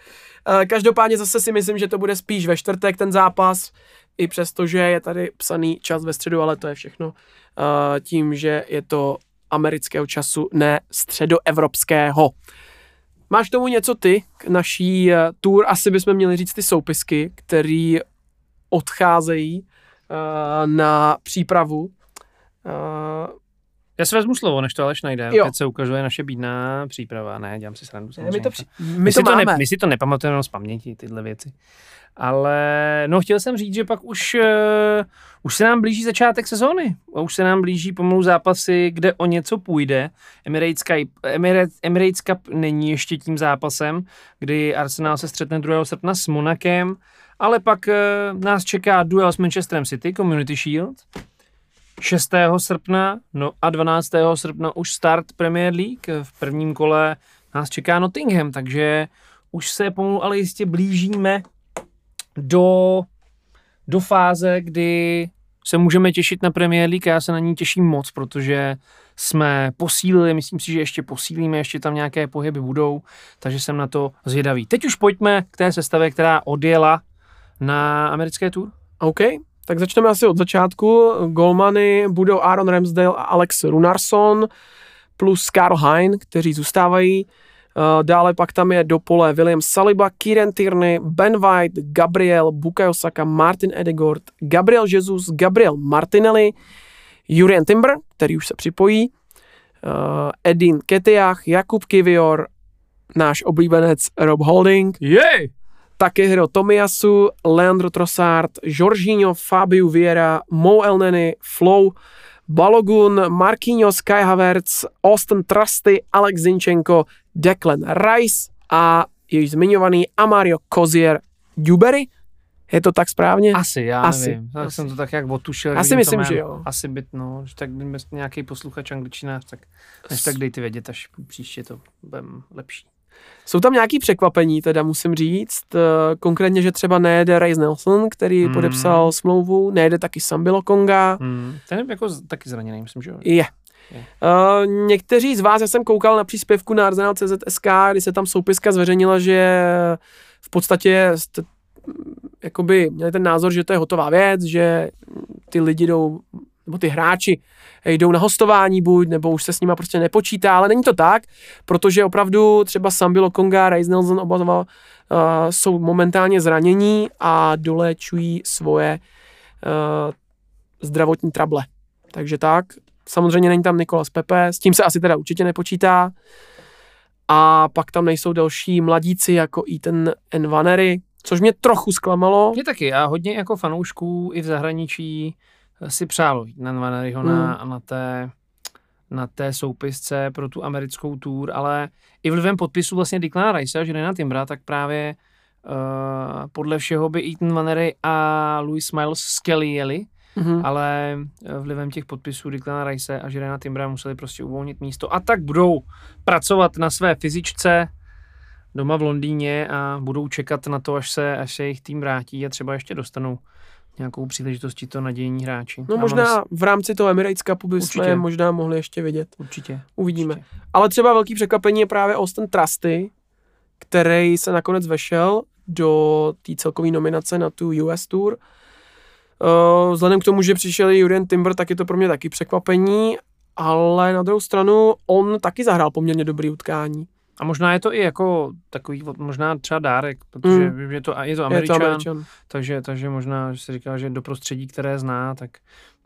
Speaker 1: Eh, Každopádně zase si myslím, že to bude spíš ve čtvrtek ten zápas, i přesto, že je tady psaný čas ve středu, ale to je všechno eh, tím, že je to amerického času, ne středoevropského. Máš k tomu něco ty k naší eh, tour? Asi bychom měli říct ty soupisky, které odcházejí na přípravu. Eh,
Speaker 2: Já si vezmu slovo, než to Aleš najde.
Speaker 1: Jo.
Speaker 2: Teď se ukazuje naše bídná příprava. Ne, dělám si srandu.
Speaker 1: my
Speaker 2: samozřejmě.
Speaker 1: to, při- my
Speaker 2: my,
Speaker 1: to
Speaker 2: si to
Speaker 1: máme.
Speaker 2: ne, my si to nepamatujeme z paměti, tyhle věci. Ale no chtěl jsem říct, že pak už, uh, už se nám blíží začátek sezóny. A už se nám blíží pomalu zápasy, kde o něco půjde. Emirates Cup, Emirates, Emirates Cup není ještě tím zápasem, kdy Arsenal se střetne 2. srpna s Monakem, ale pak uh, nás čeká duel s Manchesterem City, Community Shield. 6. srpna no a 12. srpna už start Premier League. V prvním kole nás čeká Nottingham, takže už se pomalu ale jistě blížíme do, do fáze, kdy se můžeme těšit na Premier League já se na ní těším moc, protože jsme posílili, myslím si, že ještě posílíme, ještě tam nějaké pohyby budou, takže jsem na to zvědavý. Teď už pojďme k té sestavě, která odjela na americké tour.
Speaker 1: OK, tak začneme asi od začátku. Golmany budou Aaron Ramsdale a Alex Runarsson plus Karl Hein, kteří zůstávají. Dále pak tam je do pole William Saliba, Kieran Tierney, Ben White, Gabriel, Bukayo Saka, Martin Edegord, Gabriel Jesus, Gabriel Martinelli, Julian Timber, který už se připojí, uh, Edin Ketiach, Jakub Kivior, náš oblíbenec Rob Holding,
Speaker 2: Jej!
Speaker 1: Takehiro Tomiyasu, Leandro Trossard, Jorginho, Fabio Vieira, Mo Elneny, Flow, Balogun, Marquinhos, Kai Havertz, Austin Trusty, Alex Zinchenko, Declan Rice a již zmiňovaný Amario Kozier Dubery. Je to tak správně?
Speaker 2: Asi, já
Speaker 1: Asi,
Speaker 2: nevím. Tak
Speaker 1: asi.
Speaker 2: jsem to tak jak otušil.
Speaker 1: Asi myslím, že jo.
Speaker 2: Asi byt, no. že Tak kdyby nějaký posluchač angličtinář, tak než tak dejte vědět, až příště to bude lepší.
Speaker 1: Jsou tam nějaký překvapení, teda musím říct. Eh, Konkrétně, že třeba nejede Rice Nelson, který
Speaker 2: Hmm.
Speaker 1: podepsal smlouvu, nejede taky Sambilo Konga.
Speaker 2: Hmm. Ten je jako taky zraněný, myslím, že jo.
Speaker 1: Je.
Speaker 2: Je.
Speaker 1: Uh, někteří z vás, já jsem koukal na příspěvku na Arsenal.cz.sk, kdy se tam soupiska zveřejnila, že v podstatě jste, mm, jakoby měli ten názor, že to je hotová věc, že ty lidi jdou, nebo ty hráči jdou na hostování buď, nebo už se s nima prostě nepočítá, ale není to tak, protože opravdu třeba Sambilo Konga, Rice Nelson, oba dva uh, jsou momentálně zranění a doléčují svoje uh, zdravotní trable. Takže tak, samozřejmě není tam Nikolas Pepe, s tím se asi teda určitě nepočítá. A pak tam nejsou další mladíci jako Ethan Nvanery, což mě trochu zklamalo.
Speaker 2: Mě taky. A hodně jako fanoušků i v zahraničí si přálo jít na Nvaneryho na,
Speaker 1: Hmm.
Speaker 2: na té na té soupisce pro tu americkou tour, ale i vlivem podpisu vlastně Declana Rice, že na Timbra, tak právě uh, podle všeho by Ethan Vanery a Louis Miles Skelly jeli,
Speaker 1: Mhm.
Speaker 2: ale eh, vlivem těch podpisů Declana Rice a Žirena Timbra museli prostě uvolnit místo a tak budou pracovat na své fyzičce doma v Londýně a budou čekat na to, až se, až se jejich tým vrátí a třeba ještě dostanou nějakou příležitost to nadějní hráči.
Speaker 1: No
Speaker 2: Já
Speaker 1: možná
Speaker 2: mám
Speaker 1: v rámci toho Emirates Cupu bychom
Speaker 2: Určitě.
Speaker 1: možná mohli ještě vidět.
Speaker 2: Určitě.
Speaker 1: Uvidíme.
Speaker 2: Určitě.
Speaker 1: Ale třeba velký překvapení je právě Austin Trusty, který se nakonec vešel do té celkové nominace na tu US Tour. Uh, vzhledem k tomu, že přišel i Julian Timber, tak je to pro mě taky překvapení, ale na druhou stranu on taky zahrál poměrně dobrý utkání.
Speaker 2: A možná je to i jako takový, možná třeba dárek, protože
Speaker 1: Mm.
Speaker 2: je, to, je to
Speaker 1: Je to
Speaker 2: Američan,
Speaker 1: Američan.
Speaker 2: takže, takže možná, že si říká, že do prostředí, které zná, tak,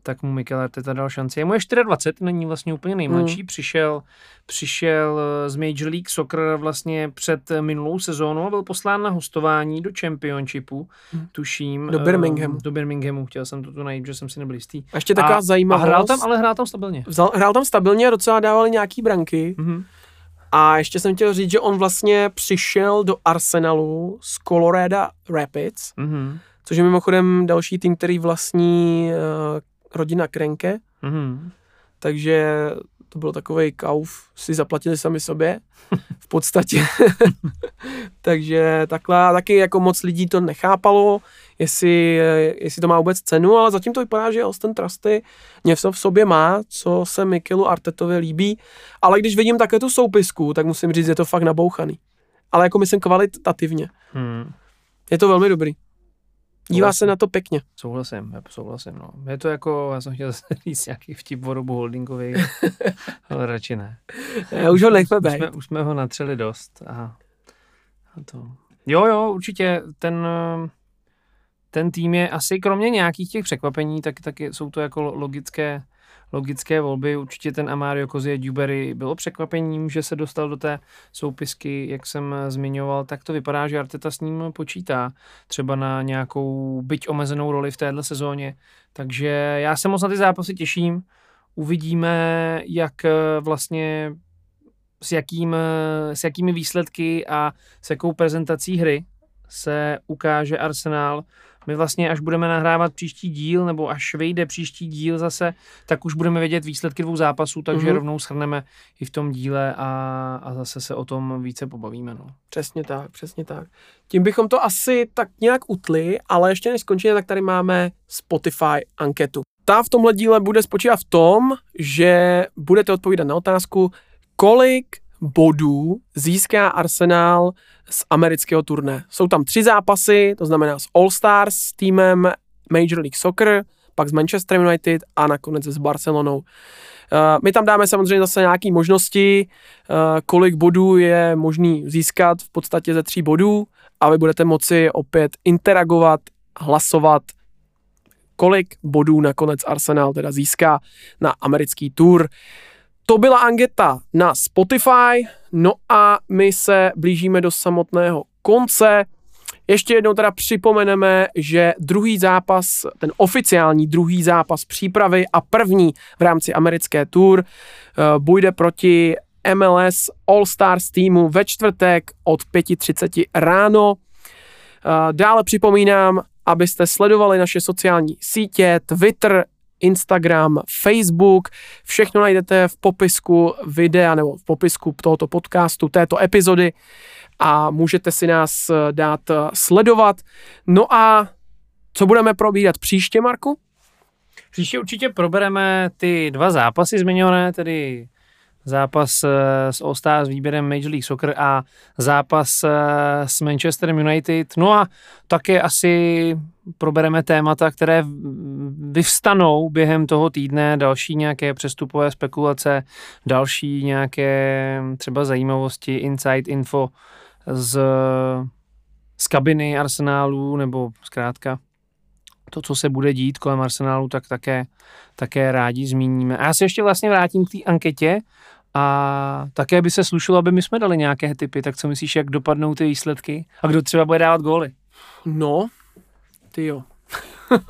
Speaker 2: tak mu Mikel Arteta dal šanci. Je mu je 24, není vlastně úplně nejmladší,
Speaker 1: Hmm.
Speaker 2: přišel, přišel eh, z Major League Soccer vlastně před minulou sezónou a byl poslán na hostování do Championshipu,
Speaker 1: Hmm.
Speaker 2: tuším.
Speaker 1: Do
Speaker 2: eh,
Speaker 1: Birminghamu.
Speaker 2: Do Birminghamu, chtěl jsem to tu najít, že jsem si nebyl jistý.
Speaker 1: A ještě taková
Speaker 2: A
Speaker 1: zajímavost.
Speaker 2: hrál tam, ale hrál tam stabilně.
Speaker 1: Vzal, hrál tam stabilně, docela dávali nějaký branky.
Speaker 2: Mhm.
Speaker 1: A ještě jsem chtěl říct, že on vlastně přišel do Arsenalu z Colorado Rapids,
Speaker 2: Mhm.
Speaker 1: což je mimochodem další tým, který vlastní uh, rodina Krenke,
Speaker 2: Mhm.
Speaker 1: takže to byl takový kauf, si zaplatili sami sobě v podstatě. takže takhle, taky jako moc lidí to nechápalo, jestli, jestli to má vůbec cenu, ale zatím to vypadá, že Austin Trusty něco v sobě má, co se Mikelu Artetovi líbí, ale když vidím také tu soupisku, tak musím říct, je to fakt nabouchaný. Ale jako myslím kvalitativně.
Speaker 2: Mhm.
Speaker 1: Je to velmi dobrý. Dívá se na to pěkně.
Speaker 2: Souhlasím, já souhlasím, no. Je to jako, já jsem chtěl zase říct nějaký vtip o Robu Holdingovi, ale radši ne.
Speaker 1: Já už ho nechme
Speaker 2: Už
Speaker 1: být.
Speaker 2: jsme, už jsme ho natřeli dost a, a to. Jo, jo, určitě ten, ten tým je asi kromě nějakých těch překvapení, tak, tak jsou to jako lo- logické, logické volby. Určitě ten Amario Kozie Dubery bylo překvapením, že se dostal do té soupisky, jak jsem zmiňoval, tak to vypadá, že Arteta s ním počítá třeba na nějakou byť omezenou roli v téhle sezóně. Takže já se moc na ty zápasy těším. Uvidíme, jak eh, vlastně s, jakým, eh, s jakými výsledky a s jakou prezentací hry se ukáže Arsenal. My vlastně, až budeme nahrávat příští díl, nebo až vyjde příští díl zase, tak už budeme vědět výsledky dvou zápasů, takže
Speaker 1: Mhm.
Speaker 2: rovnou shrneme i v tom díle a, a zase se o tom více pobavíme. No.
Speaker 1: Přesně tak, přesně tak. Tím bychom to asi tak nějak utli, ale ještě než skončíme, tak tady máme Spotify anketu. Ta v tomhle díle bude spočívat v tom, že budete odpovídat na otázku, kolik bodů získá Arsenal z amerického turné. Jsou tam tři zápasy, to znamená s All Stars, s týmem Major League Soccer, pak s Manchester United a nakonec s Barcelonou. my tam dáme samozřejmě zase nějaké možnosti, uh, kolik bodů je možný získat v podstatě ze tří bodů a vy budete moci opět interagovat, hlasovat, kolik bodů nakonec Arsenal teda získá na americký tour. To byla Angeta na Spotify, no a my se blížíme do samotného konce. Ještě jednou teda připomeneme, že druhý zápas, ten oficiální druhý zápas přípravy a první v rámci americké tour uh, bude proti MLS All Stars týmu ve čtvrtek od 5.30 ráno. Uh, dále připomínám, abyste sledovali naše sociální sítě, Twitter, Instagram, Facebook. Všechno najdete v popisku videa nebo v popisku tohoto podcastu, této epizody a můžete si nás eh, dát eh, sledovat. No a co budeme probírat příště, Marku?
Speaker 2: Příště určitě probereme ty dva zápasy zmiňované, tedy zápas eh, s All Stars s výběrem Major League Soccer a zápas s Manchester United. No a také asi probereme témata, které vyvstanou během toho týdne, další nějaké přestupové spekulace, další nějaké třeba zajímavosti, insight, info z, z kabiny Arsenálu, nebo zkrátka to, co se bude dít kolem Arsenálu, tak také, také rádi zmíníme. A já se ještě vlastně vrátím k té anketě a také by se slušilo, aby my jsme dali nějaké typy. Tak co myslíš, jak dopadnou ty výsledky? A kdo třeba bude dávat góly?
Speaker 1: No, ty jo.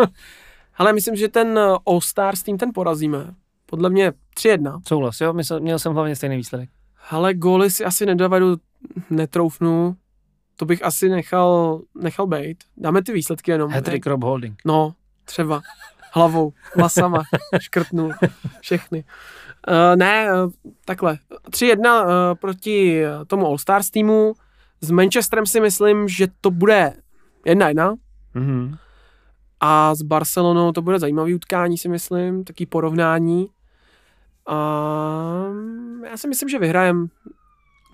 Speaker 1: Ale myslím, že ten eh, All Stars tým ten porazíme. Podle mě 3-1.
Speaker 2: Souhlas, jo? Myslel, měl jsem hlavně stejný výsledek.
Speaker 1: Ale góly si asi nedovedu, netroufnu. To bych asi nechal, nechal být. Dáme ty výsledky jenom.
Speaker 2: Hattrick Rob Holding.
Speaker 1: No, třeba. Hlavou, vlasama, škrtnu, všechny. Uh, ne, uh, takhle. 3-1 uh, proti tomu All Stars týmu. S Manchesterem si myslím, že to bude 1-1. Mm-hmm. A s Barcelonou to bude zajímavý utkání, si myslím, taký porovnání. A já si myslím, že vyhrajem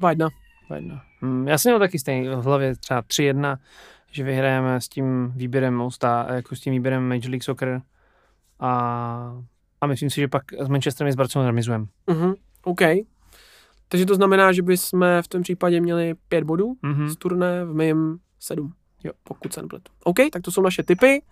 Speaker 1: 2-1.
Speaker 2: 2-1. Hmm, já jsem měl taky stejný v hlavě třeba 3-1, že vyhrajeme s tím výběrem Mosta, jako s tím výběrem Major League Soccer. A, a myslím si, že pak s Manchesterem i s Barcelonou remizujeme.
Speaker 1: Uh-huh. OK. Takže to znamená, že bychom v tom případě měli pět bodů uh-huh. z turné, v mém sedm. Jo, pokud se nepletu. OK, tak to jsou naše typy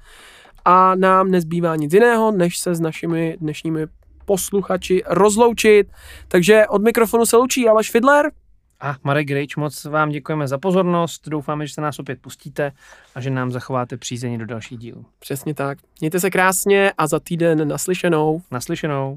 Speaker 1: a nám nezbývá nic jiného, než se s našimi dnešními posluchači rozloučit. Takže od mikrofonu se loučí Aleš Fidler.
Speaker 2: A Marek Grejč, moc vám děkujeme za pozornost, doufáme, že se nás opět pustíte a že nám zachováte přízeň do dalších dílů.
Speaker 1: Přesně tak. Mějte se krásně a za týden naslyšenou.
Speaker 2: Naslyšenou.